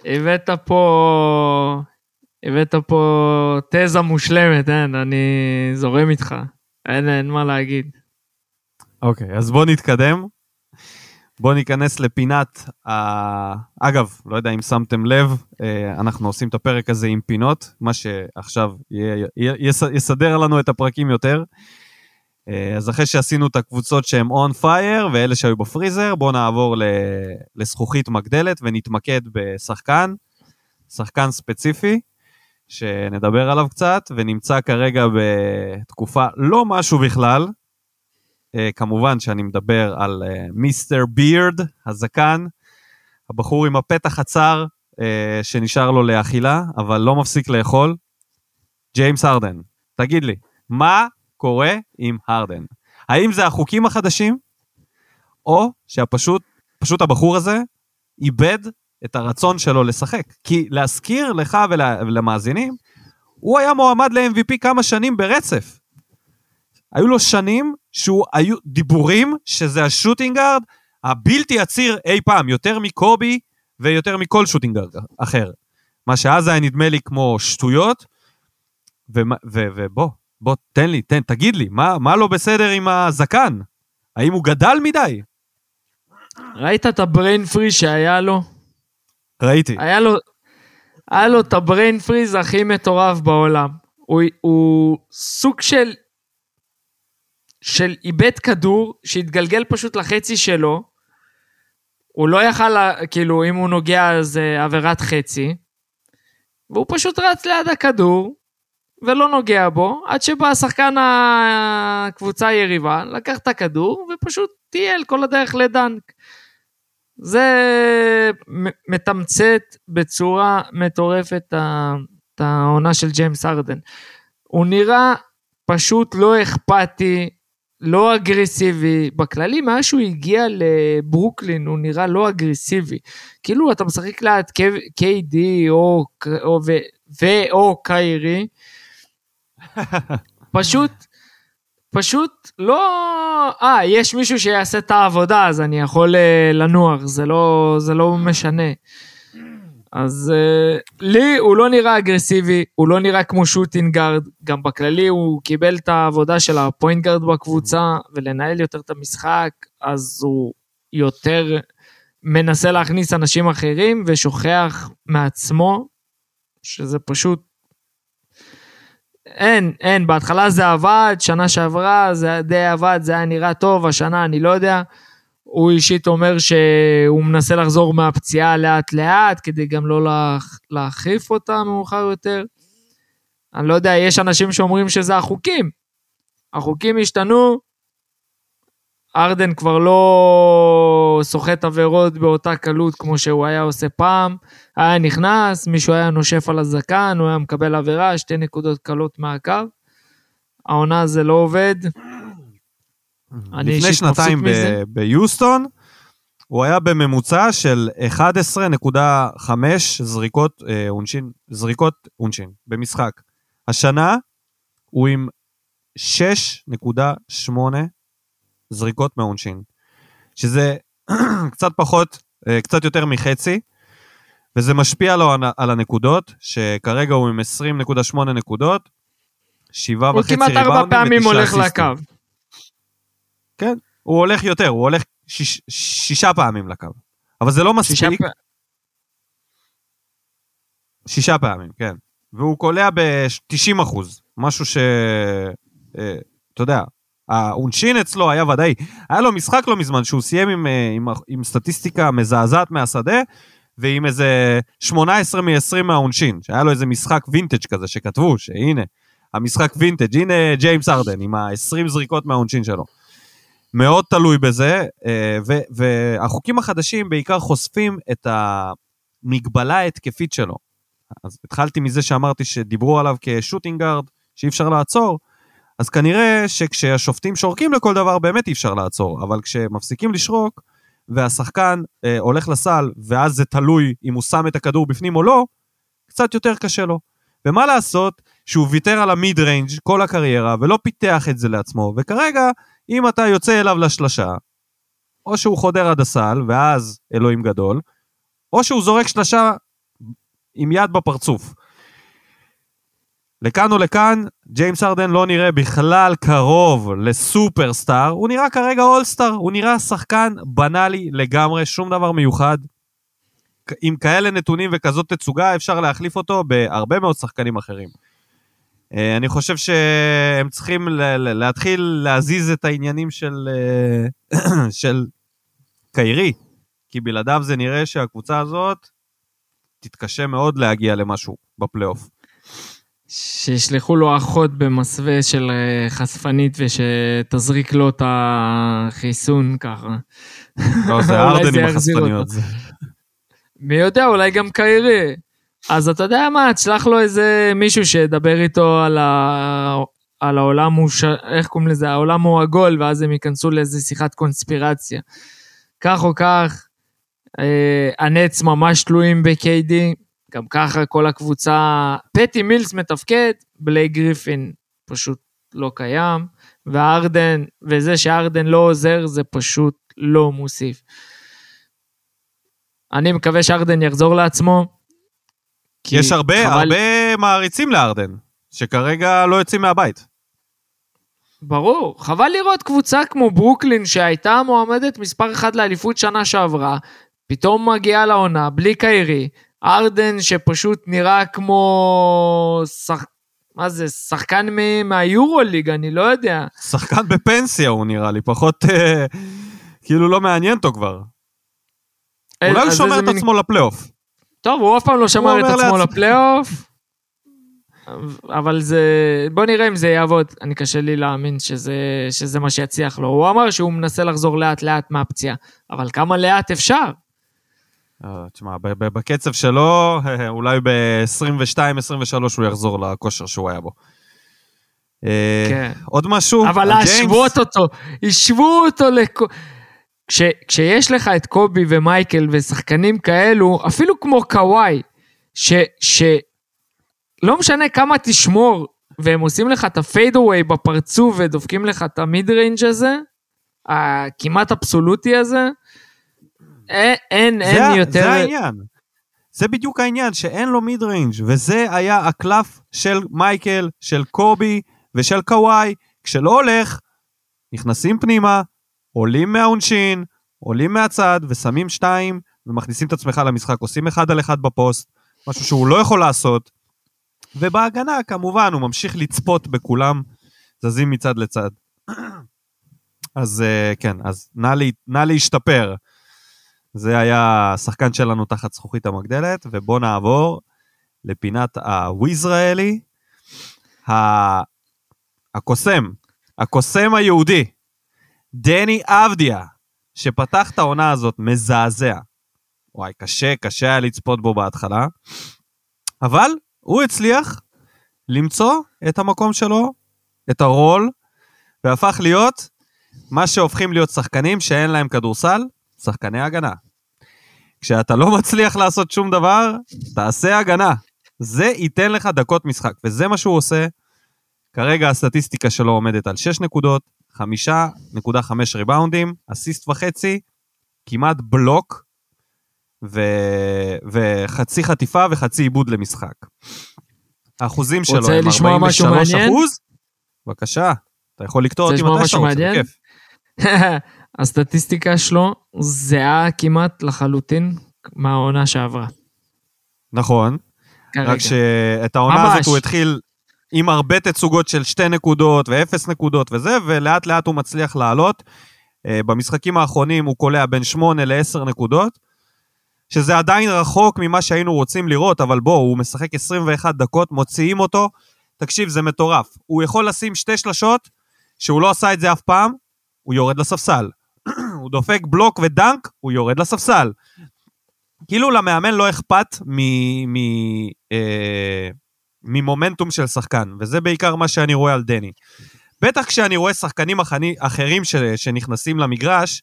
הבאת פה... הבאת פה תזה מושלמת, אין, אני זורם איתך. אין, אין מה להגיד. אוקיי, אז בוא נתקדם. בוא ניכנס לפינת ה... אגב, לא יודע אם שמתם לב, אה, אנחנו עושים את הפרק הזה עם פינות, מה שעכשיו י- י- יס- יסדר לנו את הפרקים יותר. אה, אז אחרי שעשינו את הקבוצות שהן on fire ואלה שהיו בפריזר, בואו נעבור לזכוכית מגדלת ונתמקד בשחקן, שחקן ספציפי, שנדבר עליו קצת, ונמצא כרגע בתקופה לא משהו בכלל, Uh, כמובן שאני מדבר על מיסטר בירד, הזקן, הבחור עם הפתח הצר שנשאר לו לאכילה, אבל לא מפסיק לאכול. ג'יימס הרדן, תגיד לי, מה קורה עם הרדן? האם זה החוקים החדשים, או שהפשוט, פשוט הבחור הזה איבד את הרצון שלו לשחק? כי להזכיר לך ול, ולמאזינים, הוא היה מועמד ל-MVP כמה שנים ברצף. היו לו שנים שהוא היו דיבורים שזה השוטינגארד הבלתי עציר אי פעם, יותר מקובי ויותר מכל שוטינגארד אחר. מה שאז היה נדמה לי כמו שטויות, ובוא, בוא, תן לי, תן, תגיד לי, מה, מה לא בסדר עם הזקן? האם הוא גדל מדי? ראית את הבריין פריז שהיה לו? ראיתי. היה לו, היה לו את הבריין פריז הכי מטורף בעולם. הוא, הוא סוג של, של איבד כדור שהתגלגל פשוט לחצי שלו. הוא לא יכל, כאילו, אם הוא נוגע זה עבירת חצי. והוא פשוט רץ ליד הכדור, ולא נוגע בו, עד שבא השחקן הקבוצה היריבה, לקח את הכדור, ופשוט טייל כל הדרך לדנק. זה מתמצת בצורה מטורפת את העונה של ג'יימס ארדן. הוא נראה פשוט לא אכפתי, לא אגרסיבי. בכללי, מאז שהוא הגיע לברוקלין, הוא נראה לא אגרסיבי. כאילו, אתה משחק ליד KD או, או, ו, ואו קיירי, פשוט, פשוט לא... אה, יש מישהו שיעשה את העבודה, אז אני יכול אה, לנוח, זה לא, זה לא משנה. אז אה, לי הוא לא נראה אגרסיבי, הוא לא נראה כמו shooting guard, גם בכללי הוא קיבל את העבודה של ה point guard בקבוצה, ולנהל יותר את המשחק, אז הוא יותר מנסה להכניס אנשים אחרים, ושוכח מעצמו, שזה פשוט אין, אין, בהתחלה זה עבד, שנה שעברה זה די עבד, זה היה נראה טוב, השנה אני לא יודע. הוא אישית אומר שהוא מנסה לחזור מהפציעה לאט לאט, כדי גם לא להח, להחריף אותה מאוחר יותר. אני לא יודע, יש אנשים שאומרים שזה החוקים. החוקים השתנו, ארדן כבר לא סוחט עבירות באותה קלות כמו שהוא היה עושה פעם. היה נכנס, מישהו היה נושף על הזקן, הוא היה מקבל עבירה, שתי נקודות קלות מהקו. העונה זה לא עובד. לפני שנתיים. ב- ביוסטון, הוא היה בממוצע של 11.5 זריקות אה, עונשין, זריקות עונשין במשחק. השנה הוא עם 6.8 זריקות מהעונשין, שזה קצת פחות, אה, קצת יותר מחצי, וזה משפיע לו על- הנקודות, שכרגע הוא עם 20.8 נקודות, שבעה הוא וחצי כמעט ריבאונדים ארבע פעמים ותשעה הולך אסיסטים. לקו. כן, הוא הולך יותר, הוא הולך שיש, שישה פעמים לקו. אבל זה לא שישה מספיק, פ- שישה פעמים, כן. והוא קולע ב-90 אחוז, משהו ש... אה, אתה יודע, העונשין אצלו היה ודאי. היה לו משחק לא מזמן שהוא סיים עם, אה, עם, עם סטטיסטיקה מזעזעת מהשדה, ועם איזה 18 מ-20 מהעונשין, שהיה לו איזה משחק וינטג' כזה שכתבו, שהנה, המשחק וינטג', הנה ג'יימס ארדן עם ה-20 זריקות מהעונשין שלו. מאוד תלוי בזה, אה, ו- והחוקים החדשים בעיקר חושפים את המגבלה ההתקפית שלו. אז התחלתי מזה שאמרתי שדיברו עליו כ shooting guard, שאי אפשר לעצור, אז כנראה שכשהשופטים שורקים לכל דבר באמת אי אפשר לעצור, אבל כשמפסיקים לשרוק, והשחקן אה, הולך לסל, ואז זה תלוי אם הוא שם את הכדור בפנים או לא, קצת יותר קשה לו. ומה לעשות שהוא ויתר על ה mid range כל הקריירה, ולא פיתח את זה לעצמו, וכרגע, אם אתה יוצא אליו לשלשה, או שהוא חודר עד הסל, ואז אלוהים גדול, או שהוא זורק שלשה עם יד בפרצוף. לכאן או לכאן, ג'יימס ארדן לא נראה בכלל קרוב לסופרסטאר, הוא נראה כרגע אולסטאר, הוא נראה שחקן בנאלי לגמרי, שום דבר מיוחד. עם כאלה נתונים וכזאת תצוגה, אפשר להחליף אותו בהרבה מאוד שחקנים אחרים. אה, אני חושב שהם צריכים להתחיל להזיז את העניינים של, אה, של קיירי, כי בלעדיו זה נראה שהקבוצה הזאת תתקשה מאוד להגיע למשהו בפלייאוף. שישלחו לו אחות במסווה של אה, חשפנית ושתזריק לו את החיסון ככה. לא, זה ארדן עם החשפניות. מי יודע, אולי גם קיירי. אז אתה יודע מה, תשלח לו איזה מישהו שידבר איתו על, ה... על העולם הוא, ש... איך קוראים לזה? העולם הוא עגול, ואז הם ייכנסו לאיזה שיחת קונספירציה. כך או כך, אה, הנץ ממש תלויים ב-KD, גם ככה כל הקבוצה, פטי מילס מתפקד, בלייק גריפין פשוט לא קיים, וארדן, וזה שארדן לא עוזר, זה פשוט לא מוסיף. אני מקווה שארדן יחזור לעצמו. יש הרבה, חבל- הרבה מעריצים לארדן, שכרגע לא יוצאים מהבית. ברור, חבל לראות קבוצה כמו ברוקלין שהייתה מועמדת מספר אחת לאליפות שנה שעברה, פתאום מגיעה לעונה בלי קיירי, ארדן שפשוט נראה כמו... שח... מה זה, שחקן מ- מהיורוליג, אני לא יודע. שחקן בפנסיה הוא נראה לי, פחות, אה, כאילו לא מעניין אותו כבר. אולי הוא שומר את מין- עצמו לפלייאוף. טוב, הוא אף פעם לא שמר את עצמו לעצמו. לפלייאוף. אבל זה... בוא נראה אם זה יעבוד. אני קשה לי להאמין שזה, שזה מה שיצליח לו. הוא אמר שהוא מנסה לחזור לאט לאט מהפציעה. אבל כמה לאט אפשר? אה, תשמע, בקצב שלו, אולי ב-22-23 הוא יחזור לכושר שהוא היה בו. אה, כן. עוד משהו? אבל? להשוות אותו, השוו אותו לכ... כש, כשיש לך את קובי ומייקל ושחקנים כאלו, אפילו כמו קוואי, ש, ש... לא משנה כמה תשמור, והם עושים לך את ה fadeaway בפרצוף ודופקים לך את ה mid range הזה, הכמעט אבסולוטי הזה, אין, אין, אין זה, יותר... זה העניין. זה בדיוק העניין, שאין לו mid range, וזה היה הקלף של מייקל, של קובי ושל קוואי. כשלא הולך, נכנסים פנימה, עולים מהעונשין, עולים מהצד ושמים שתיים ומכניסים את עצמך למשחק, עושים אחד על אחד בפוסט, משהו שהוא לא יכול לעשות. ובהגנה, כמובן, הוא ממשיך לצפות בכולם, זזים מצד לצד. אז אה, כן, אז נא, לי, נא להשתפר. זה היה השחקן שלנו תחת זכוכית המגדלת, ובואו נעבור לפינת הוויזראלי, הקוסם, הקוסם היהודי, דני אבדיה, שפתח את העונה הזאת מזעזע. וואי, קשה, קשה היה לצפות בו בהתחלה, אבל הוא הצליח למצוא את המקום שלו, את הרול, והפך להיות מה שהופכים להיות שחקנים שאין להם כדורסל, שחקני הגנה. כשאתה לא מצליח לעשות שום דבר, תעשה הגנה. זה ייתן לך דקות משחק, וזה מה שהוא עושה. כרגע הסטטיסטיקה שלו עומדת על 6 נקודות, 5.5 ריבאונדים, אסיסט וחצי, כמעט בלוק, ו... וחצי חטיפה וחצי עיבוד למשחק. האחוזים שלו הם 43 אחוז. בבקשה, אתה יכול לקטוע אותי מתי שאתה רוצה, בכיף. הסטטיסטיקה שלו זהה כמעט לחלוטין מהעונה שעברה. נכון, כרגע. רק שאת העונה ממש. הזאת הוא התחיל עם הרבה תצוגות של שתי נקודות ואפס נקודות וזה, ולאט לאט הוא מצליח לעלות. Uh, במשחקים האחרונים הוא קולע בין 8 ל-10 נקודות, שזה עדיין רחוק ממה שהיינו רוצים לראות, אבל בוא, הוא משחק 21 דקות, מוציאים אותו. תקשיב, זה מטורף. הוא יכול לשים שתי שלשות, שהוא לא עשה את זה אף פעם, הוא יורד לספסל. הוא דופק בלוק ודנק, הוא יורד לספסל. כאילו למאמן לא אכפת מ... מ... אה, ממומנטום של שחקן, וזה בעיקר מה שאני רואה על דני. בטח כשאני רואה שחקנים אחרים ש... שנכנסים למגרש,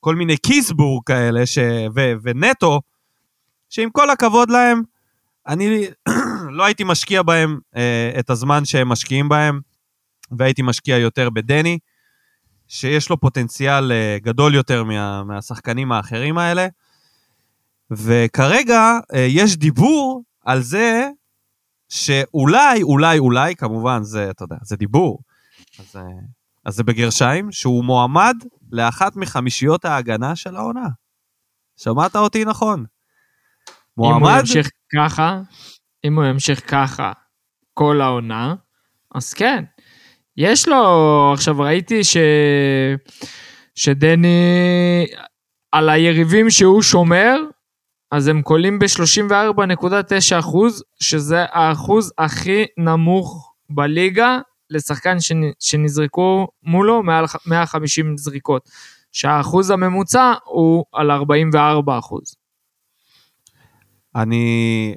כל מיני קיסבורג כאלה, ש... ו... ונטו, שעם כל הכבוד להם, אני לא הייתי משקיע בהם אה, את הזמן שהם משקיעים בהם, והייתי משקיע יותר בדני. שיש לו פוטנציאל אה, גדול יותר מה, מהשחקנים האחרים האלה. וכרגע אה, יש דיבור על זה שאולי, אולי, אולי, כמובן, זה, אתה יודע, זה דיבור. אז, אה, אז זה בגרשיים, שהוא מועמד לאחת מחמישיות ההגנה של העונה. שמעת אותי נכון. מועמד... אם הוא ימשיך ככה, אם הוא ימשיך ככה כל העונה, אז כן. יש לו, עכשיו ראיתי ש... שדני, על היריבים שהוא שומר, אז הם קולים ב-34.9 אחוז, שזה האחוז הכי נמוך בליגה לשחקן שנזרקו מולו מעל 150 זריקות, שהאחוז הממוצע הוא על 44 אחוז. אני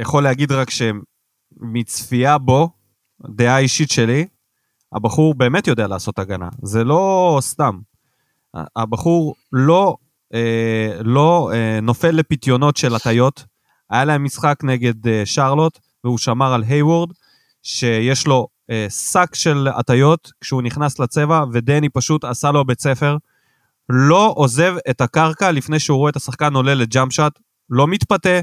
יכול להגיד רק שמצפייה בו, דעה אישית שלי, הבחור באמת יודע לעשות הגנה, זה לא סתם. הבחור לא, אה, לא אה, נופל לפיתיונות של הטיות. היה להם משחק נגד אה, שרלוט, והוא שמר על היוורד, שיש לו אה, שק של הטיות כשהוא נכנס לצבע, ודני פשוט עשה לו בית ספר. לא עוזב את הקרקע לפני שהוא רואה את השחקן עולה לג'אמפ שאט, לא מתפתה,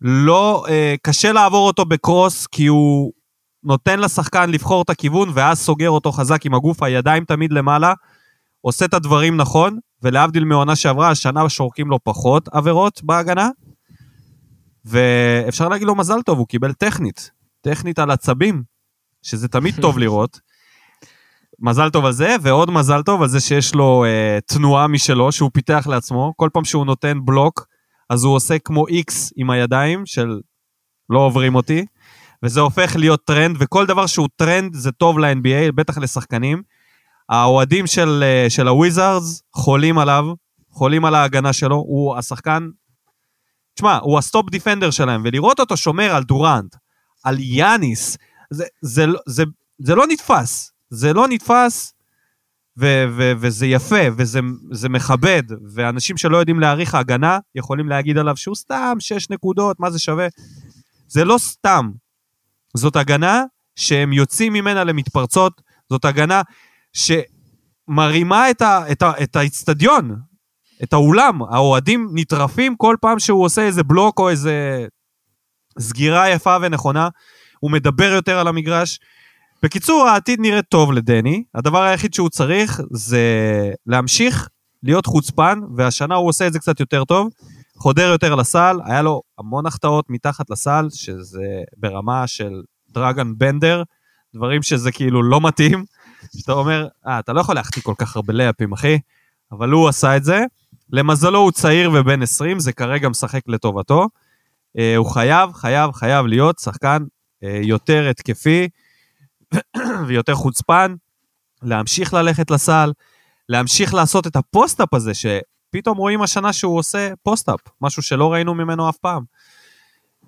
לא, אה, קשה לעבור אותו בקרוס כי הוא נותן לשחקן לבחור את הכיוון, ואז סוגר אותו חזק עם הגוף, הידיים תמיד למעלה, עושה את הדברים נכון, ולהבדיל מעונה שעברה, השנה שורקים לו פחות עבירות בהגנה, ואפשר להגיד לו מזל טוב, הוא קיבל טכנית, טכנית על עצבים, שזה תמיד טוב לראות. מזל טוב על זה, ועוד מזל טוב על זה שיש לו אה, תנועה משלו, שהוא פיתח לעצמו. כל פעם שהוא נותן בלוק, אז הוא עושה כמו איקס עם הידיים, של לא עוברים אותי. וזה הופך להיות טרנד, וכל דבר שהוא טרנד זה טוב ל-NBA, בטח לשחקנים. האוהדים של, אה, של הוויזארדס חולים עליו, חולים על ההגנה שלו, הוא השחקן, תשמע, הוא ה top defender שלהם, ולראות אותו שומר על דורנט, על יאניס, זה, זה, זה, זה, זה לא נתפס, זה לא נתפס, ו, ו, וזה יפה, וזה מכבד, ואנשים שלא יודעים להעריך ההגנה, יכולים להגיד עליו שהוא סתם שש נקודות, מה זה שווה? זה לא סתם, זאת הגנה שהם יוצאים ממנה למתפרצות, זאת הגנה שמרימה את, ה, את, את האיצטדיון, את האולם, האוהדים נטרפים כל פעם שהוא עושה איזה בלוק או איזה סגירה יפה ונכונה, הוא מדבר יותר על המגרש. בקיצור, העתיד נראה טוב לדני, הדבר היחיד שהוא צריך זה להמשיך להיות חוצפן, והשנה הוא עושה את זה קצת יותר טוב. חודר יותר לסל, היה לו המון החטאות מתחת לסל, שזה ברמה של דרגן בנדר, דברים שזה כאילו לא מתאים, שאתה אומר, אה, אתה לא יכול להחטיא כל כך הרבה לאפים, אחי, אבל הוא עשה את זה. למזלו הוא צעיר ובן 20, זה כרגע משחק לטובתו. אה, הוא חייב, חייב, חייב להיות שחקן אה, יותר התקפי ויותר חוצפן, להמשיך ללכת לסל, להמשיך לעשות את ה post-up הזה, שפתאום רואים השנה שהוא עושה post-up, משהו שלא ראינו ממנו אף פעם.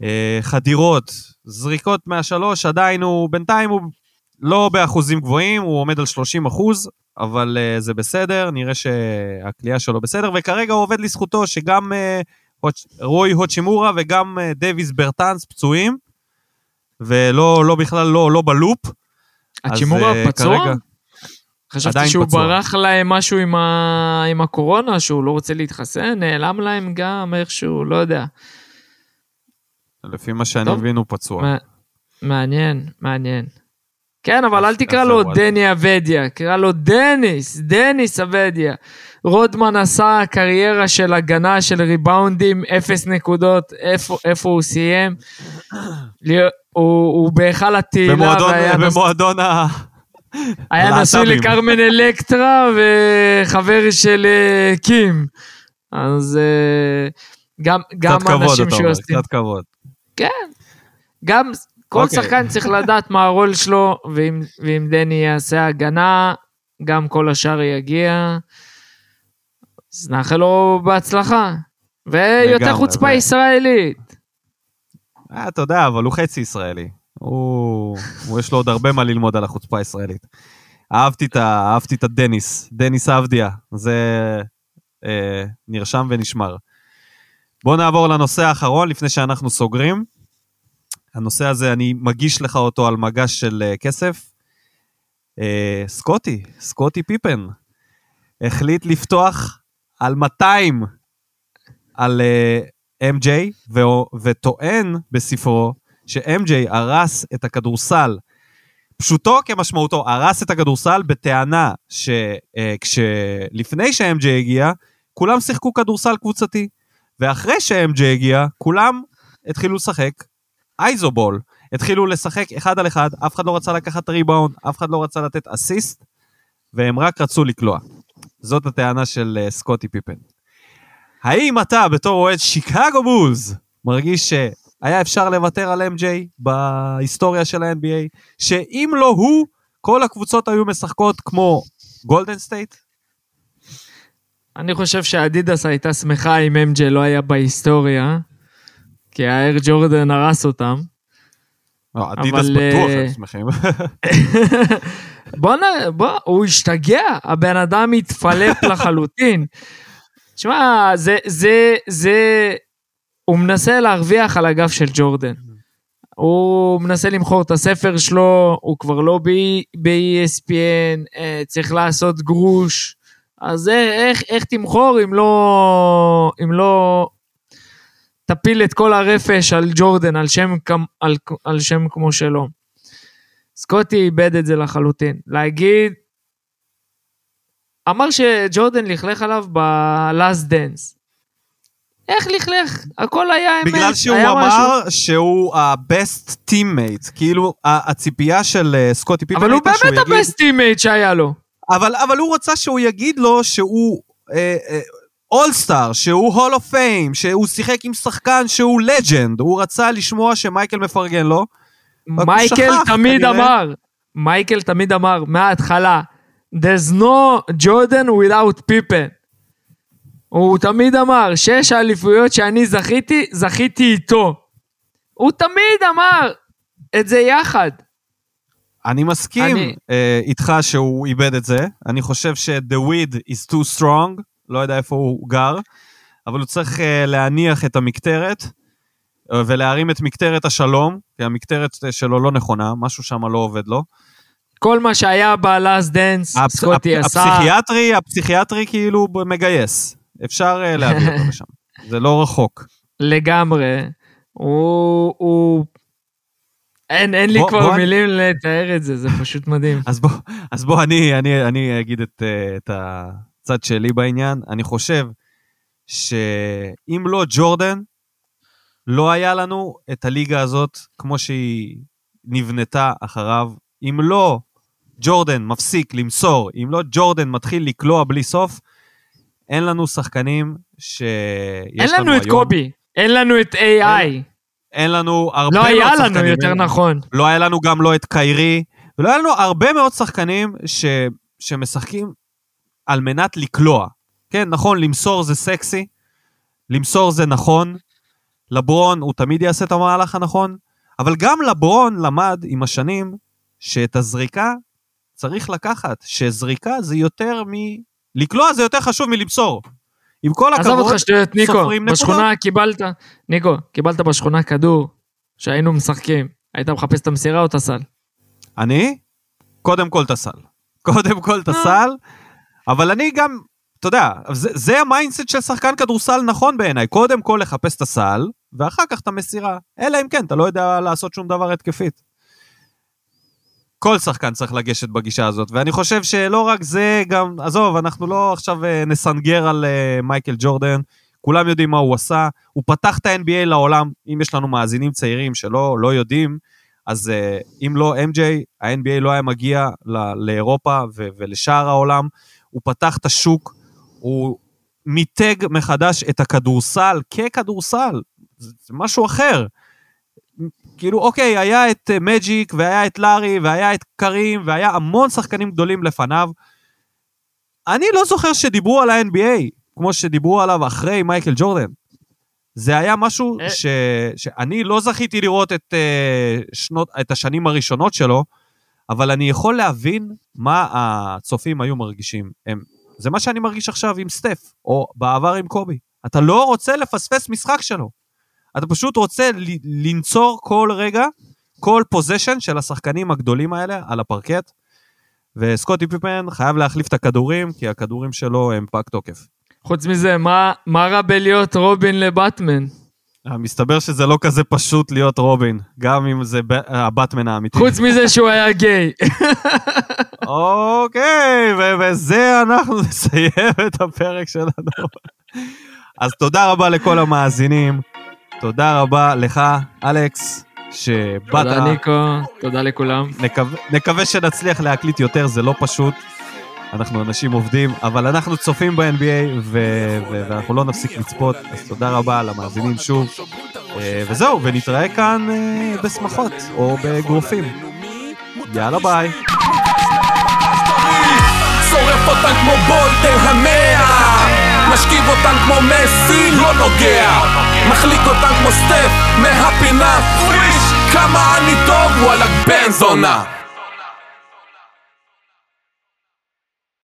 אה, חדירות, זריקות מהשלוש, עדיין הוא, בינתיים הוא לא באחוזים גבוהים, הוא עומד על 30 אחוז, אבל uh, זה בסדר, נראה שהכלייה שלו בסדר, וכרגע הוא עובד לזכותו שגם uh, רוי הוצ'ימורה וגם uh, דייוויס ברטאנס פצועים, ולא לא בכלל לא, לא בלופ. הצ'ימורה uh, פצוע? כרגע... חשבתי שהוא פצוע. ברח להם משהו עם, ה... עם הקורונה, שהוא לא רוצה להתחסן, נעלם להם גם איכשהו, לא יודע. לפי מה שאני מבין הוא פצוע. מעניין, מעניין. כן, אבל אל תקרא לו דני אבדיה, קרא לו דניס, דניס אבדיה. רודמן עשה קריירה של הגנה של ריבאונדים, אפס נקודות, איפה, איפה הוא סיים? הוא, הוא בהיכל התהילה. במועדון, במועדון ה... היה נשוי לקרמן אלקטרה וחבר של אה, קים. אז אה, גם, גם אנשים שעושים... קצת כבוד. כן. גם כל okay. אוקיי. שחקן צריך לדעת מה הרול שלו, ואם, ואם דני יעשה הגנה, גם כל השאר יגיע. אז נאחל לו בהצלחה. ויותר חוצפה. ישראלית. אה, אתה יודע, אבל הוא חצי ישראלי. הוא... יש לו עוד הרבה מה ללמוד על החוצפה הישראלית. אהבתי את. אהבתי את הדניס, דניס אבדיה. זה אה, נרשם ונשמר. בואו נעבור לנושא האחרון לפני שאנחנו סוגרים. הנושא הזה, אני מגיש לך אותו על מגש של uh, כסף. Uh, סקוטי, סקוטי פיפן, החליט לפתוח על 200 על אה, MJ, ו- וטוען בספרו ש-MJ הרס את הכדורסל, פשוטו כמשמעותו, הרס את הכדורסל בטענה שלפני uh, ש-MJ הגיע, כולם שיחקו כדורסל קבוצתי, ואחרי ש-MJ הגיע, כולם התחילו לשחק אייזובול, התחילו לשחק אחד על אחד, אף אחד לא רצה לקחת ריבאונד, אף אחד לא רצה לתת אסיסט, והם רק רצו לקלוע. זאת הטענה של uh, סקוטי פיפן. האם אתה בתור אוהד שיקגו בולס מרגיש שהיה אפשר לוותר על MJ בהיסטוריה של ה-NBA, שאם לא הוא, כל הקבוצות היו משחקות כמו גולדן סטייט? אני חושב שאדידס הייתה שמחה אם MJ לא היה בהיסטוריה, כי Air Jordan הרס אותם. לא, אדידס בטוח הם שמחים. בוא נ... בוא, הוא השתגע, הבן אדם התפלף לחלוטין. תשמע, זה, זה, זה, הוא מנסה להרוויח על הגב של ג'ורדן. הוא מנסה למכור את הספר שלו, הוא כבר לא ב-ESPN, אה, צריך לעשות גרוש. אז איך, איך תמכור אם לא, אם לא תפיל את כל הרפש על ג'ורדן, על שם, על, על שם כמו שלו. סקוטי איבד את זה לחלוטין. להגיד, אמר שג'ורדן לכלך עליו ב-last dance. איך לכלך? הכל היה אמת. בגלל שהוא אמר משהו... שהוא ה-best teammate, כאילו הציפייה של אה, סקוטי פיפן אבל הוא באמת ה-best teammate שהיה לו. אבל, אבל הוא רצה שהוא יגיד לו שהוא... אה, אה, All-Star, שהוא Hall of Fame, שהוא שיחק עם שחקן שהוא legend, הוא רצה לשמוע שמייקל מפרגן לו. מייקל שכח, תמיד כנראה. אמר, מייקל תמיד אמר, מההתחלה, there's no Jordan without Pippen. הוא תמיד אמר, שש האליפויות שאני זכיתי, זכיתי איתו. הוא תמיד אמר את זה יחד. אני מסכים אני... אה, איתך שהוא איבד את זה. אני חושב ש-the weed is too strong. לא יודע איפה הוא גר, אבל הוא צריך אה, להניח את המקטרת אה, ולהרים את מקטרת השלום, כי המקטרת שלו לא נכונה, משהו שם לא עובד לו. כל מה שהיה ב Last Dance, הפ, סקוטי הפ, עשה... הפסיכיאטרי, הפסיכיאטרי כאילו מגייס. אפשר אה, להביא אותו לשם. זה לא רחוק. לגמרי. הוא... הוא... אין, אין לי בוא, כבר בוא מילים אני... לתאר את זה, זה פשוט מדהים. אז בוא, אז בוא אני, אני, אני אגיד את, את ה... הצד שלי בעניין. אני חושב שאם לא ג'ורדן, לא היה לנו את הליגה הזאת כמו שהיא נבנתה אחריו. אם לא ג'ורדן מפסיק למסור, אם לא ג'ורדן מתחיל לקלוע בלי סוף, אין לנו שחקנים שיש לנו היום. אין לנו את קובי, אין לנו את AI. אין לנו הרבה לא מאוד היה שחקנים. לנו, יותר נכון. לא היה לנו גם לא את קיירי, ולא היה לנו הרבה מאוד שחקנים ש... שמשחקים על מנת לקלוע. כן, נכון, למסור זה סקסי, למסור זה נכון, לברון הוא תמיד יעשה את המהלך הנכון, אבל גם לברון למד עם השנים שאת הזריקה צריך לקחת, שזריקה זה יותר מ... לקלוע זה יותר חשוב מלמסור. עם כל הכבוד, עזוב אותך שטויות, ניקו, סופרים נקודות. בשכונה קיבלת, ניקו, קיבלת בשכונה כדור שהיינו משחקים. היית מחפש את המסירה או את הסל? אני? קודם כל את הסל. קודם כל את הסל, אבל אני גם, אתה יודע, זה, זה ה mindset של שחקן כדורסל נכון בעיניי. קודם כל לחפש את הסל, ואחר כך את המסירה. אלא אם כן, אתה לא יודע לעשות שום דבר התקפית. כל שחקן צריך לגשת בגישה הזאת, ואני חושב שלא רק זה, גם, עזוב, אנחנו לא עכשיו אה, נסנגר על אה, מייקל ג'ורדן, כולם יודעים מה הוא עשה, הוא פתח את ה-NBA לעולם, אם יש לנו מאזינים צעירים שלא לא יודעים, אז uh, אם לא MJ, ה-NBA לא היה מגיע ל- לאירופה ו- ולשאר העולם. הוא פתח את השוק, הוא מיתג מחדש את הכדורסל ככדורסל, זה משהו אחר. כאילו, אוקיי, היה את מג'יק, והיה את לארי, והיה את קרים, והיה המון שחקנים גדולים לפניו. אני לא זוכר שדיברו על ה-NBA, כמו שדיברו עליו אחרי מייקל ג'ורדן. זה היה משהו אה. ש... שאני לא זכיתי לראות את, uh, שנות, את השנים הראשונות שלו, אבל אני יכול להבין מה הצופים היו מרגישים. הם, זה מה שאני מרגיש עכשיו עם סטף, או בעבר עם קובי. אתה לא רוצה לפספס משחק שלו. אתה פשוט רוצה לנצור כל רגע, כל פוזיישן של השחקנים הגדולים האלה על הפרקט, וסקוטי פיפן חייב להחליף את הכדורים, כי הכדורים שלו הם פג תוקף. חוץ מזה, מה, מה רע בלהיות רובין לבטמן? מסתבר שזה לא כזה פשוט להיות רובין, גם אם זה ב- הבטמן האמיתי. חוץ מזה שהוא היה גיי. אוקיי, ובזה אנחנו נסיים את הפרק שלנו. אז תודה רבה לכל המאזינים, תודה רבה לך, אלכס, שבאת. תודה ניקו, תודה לכולם. נקווה, נקווה שנצליח להקליט יותר, זה לא פשוט. אנחנו אנשים עובדים, אבל אנחנו צופים ב-NBA ו- ו- ואנחנו לא נפסיק לצפות, אז תודה רבה למאזינים שוב. אה, וזהו, ונתראה כאן אה, בשמחות או באגרופים. יאללה ביי. שורף אותן כמו בולטר המאה משכיב אותן כמו מסי, לא נוגע מחליק אותן כמו סטף מהפינה. פריש כמה אני טוב, וואלה בן זונה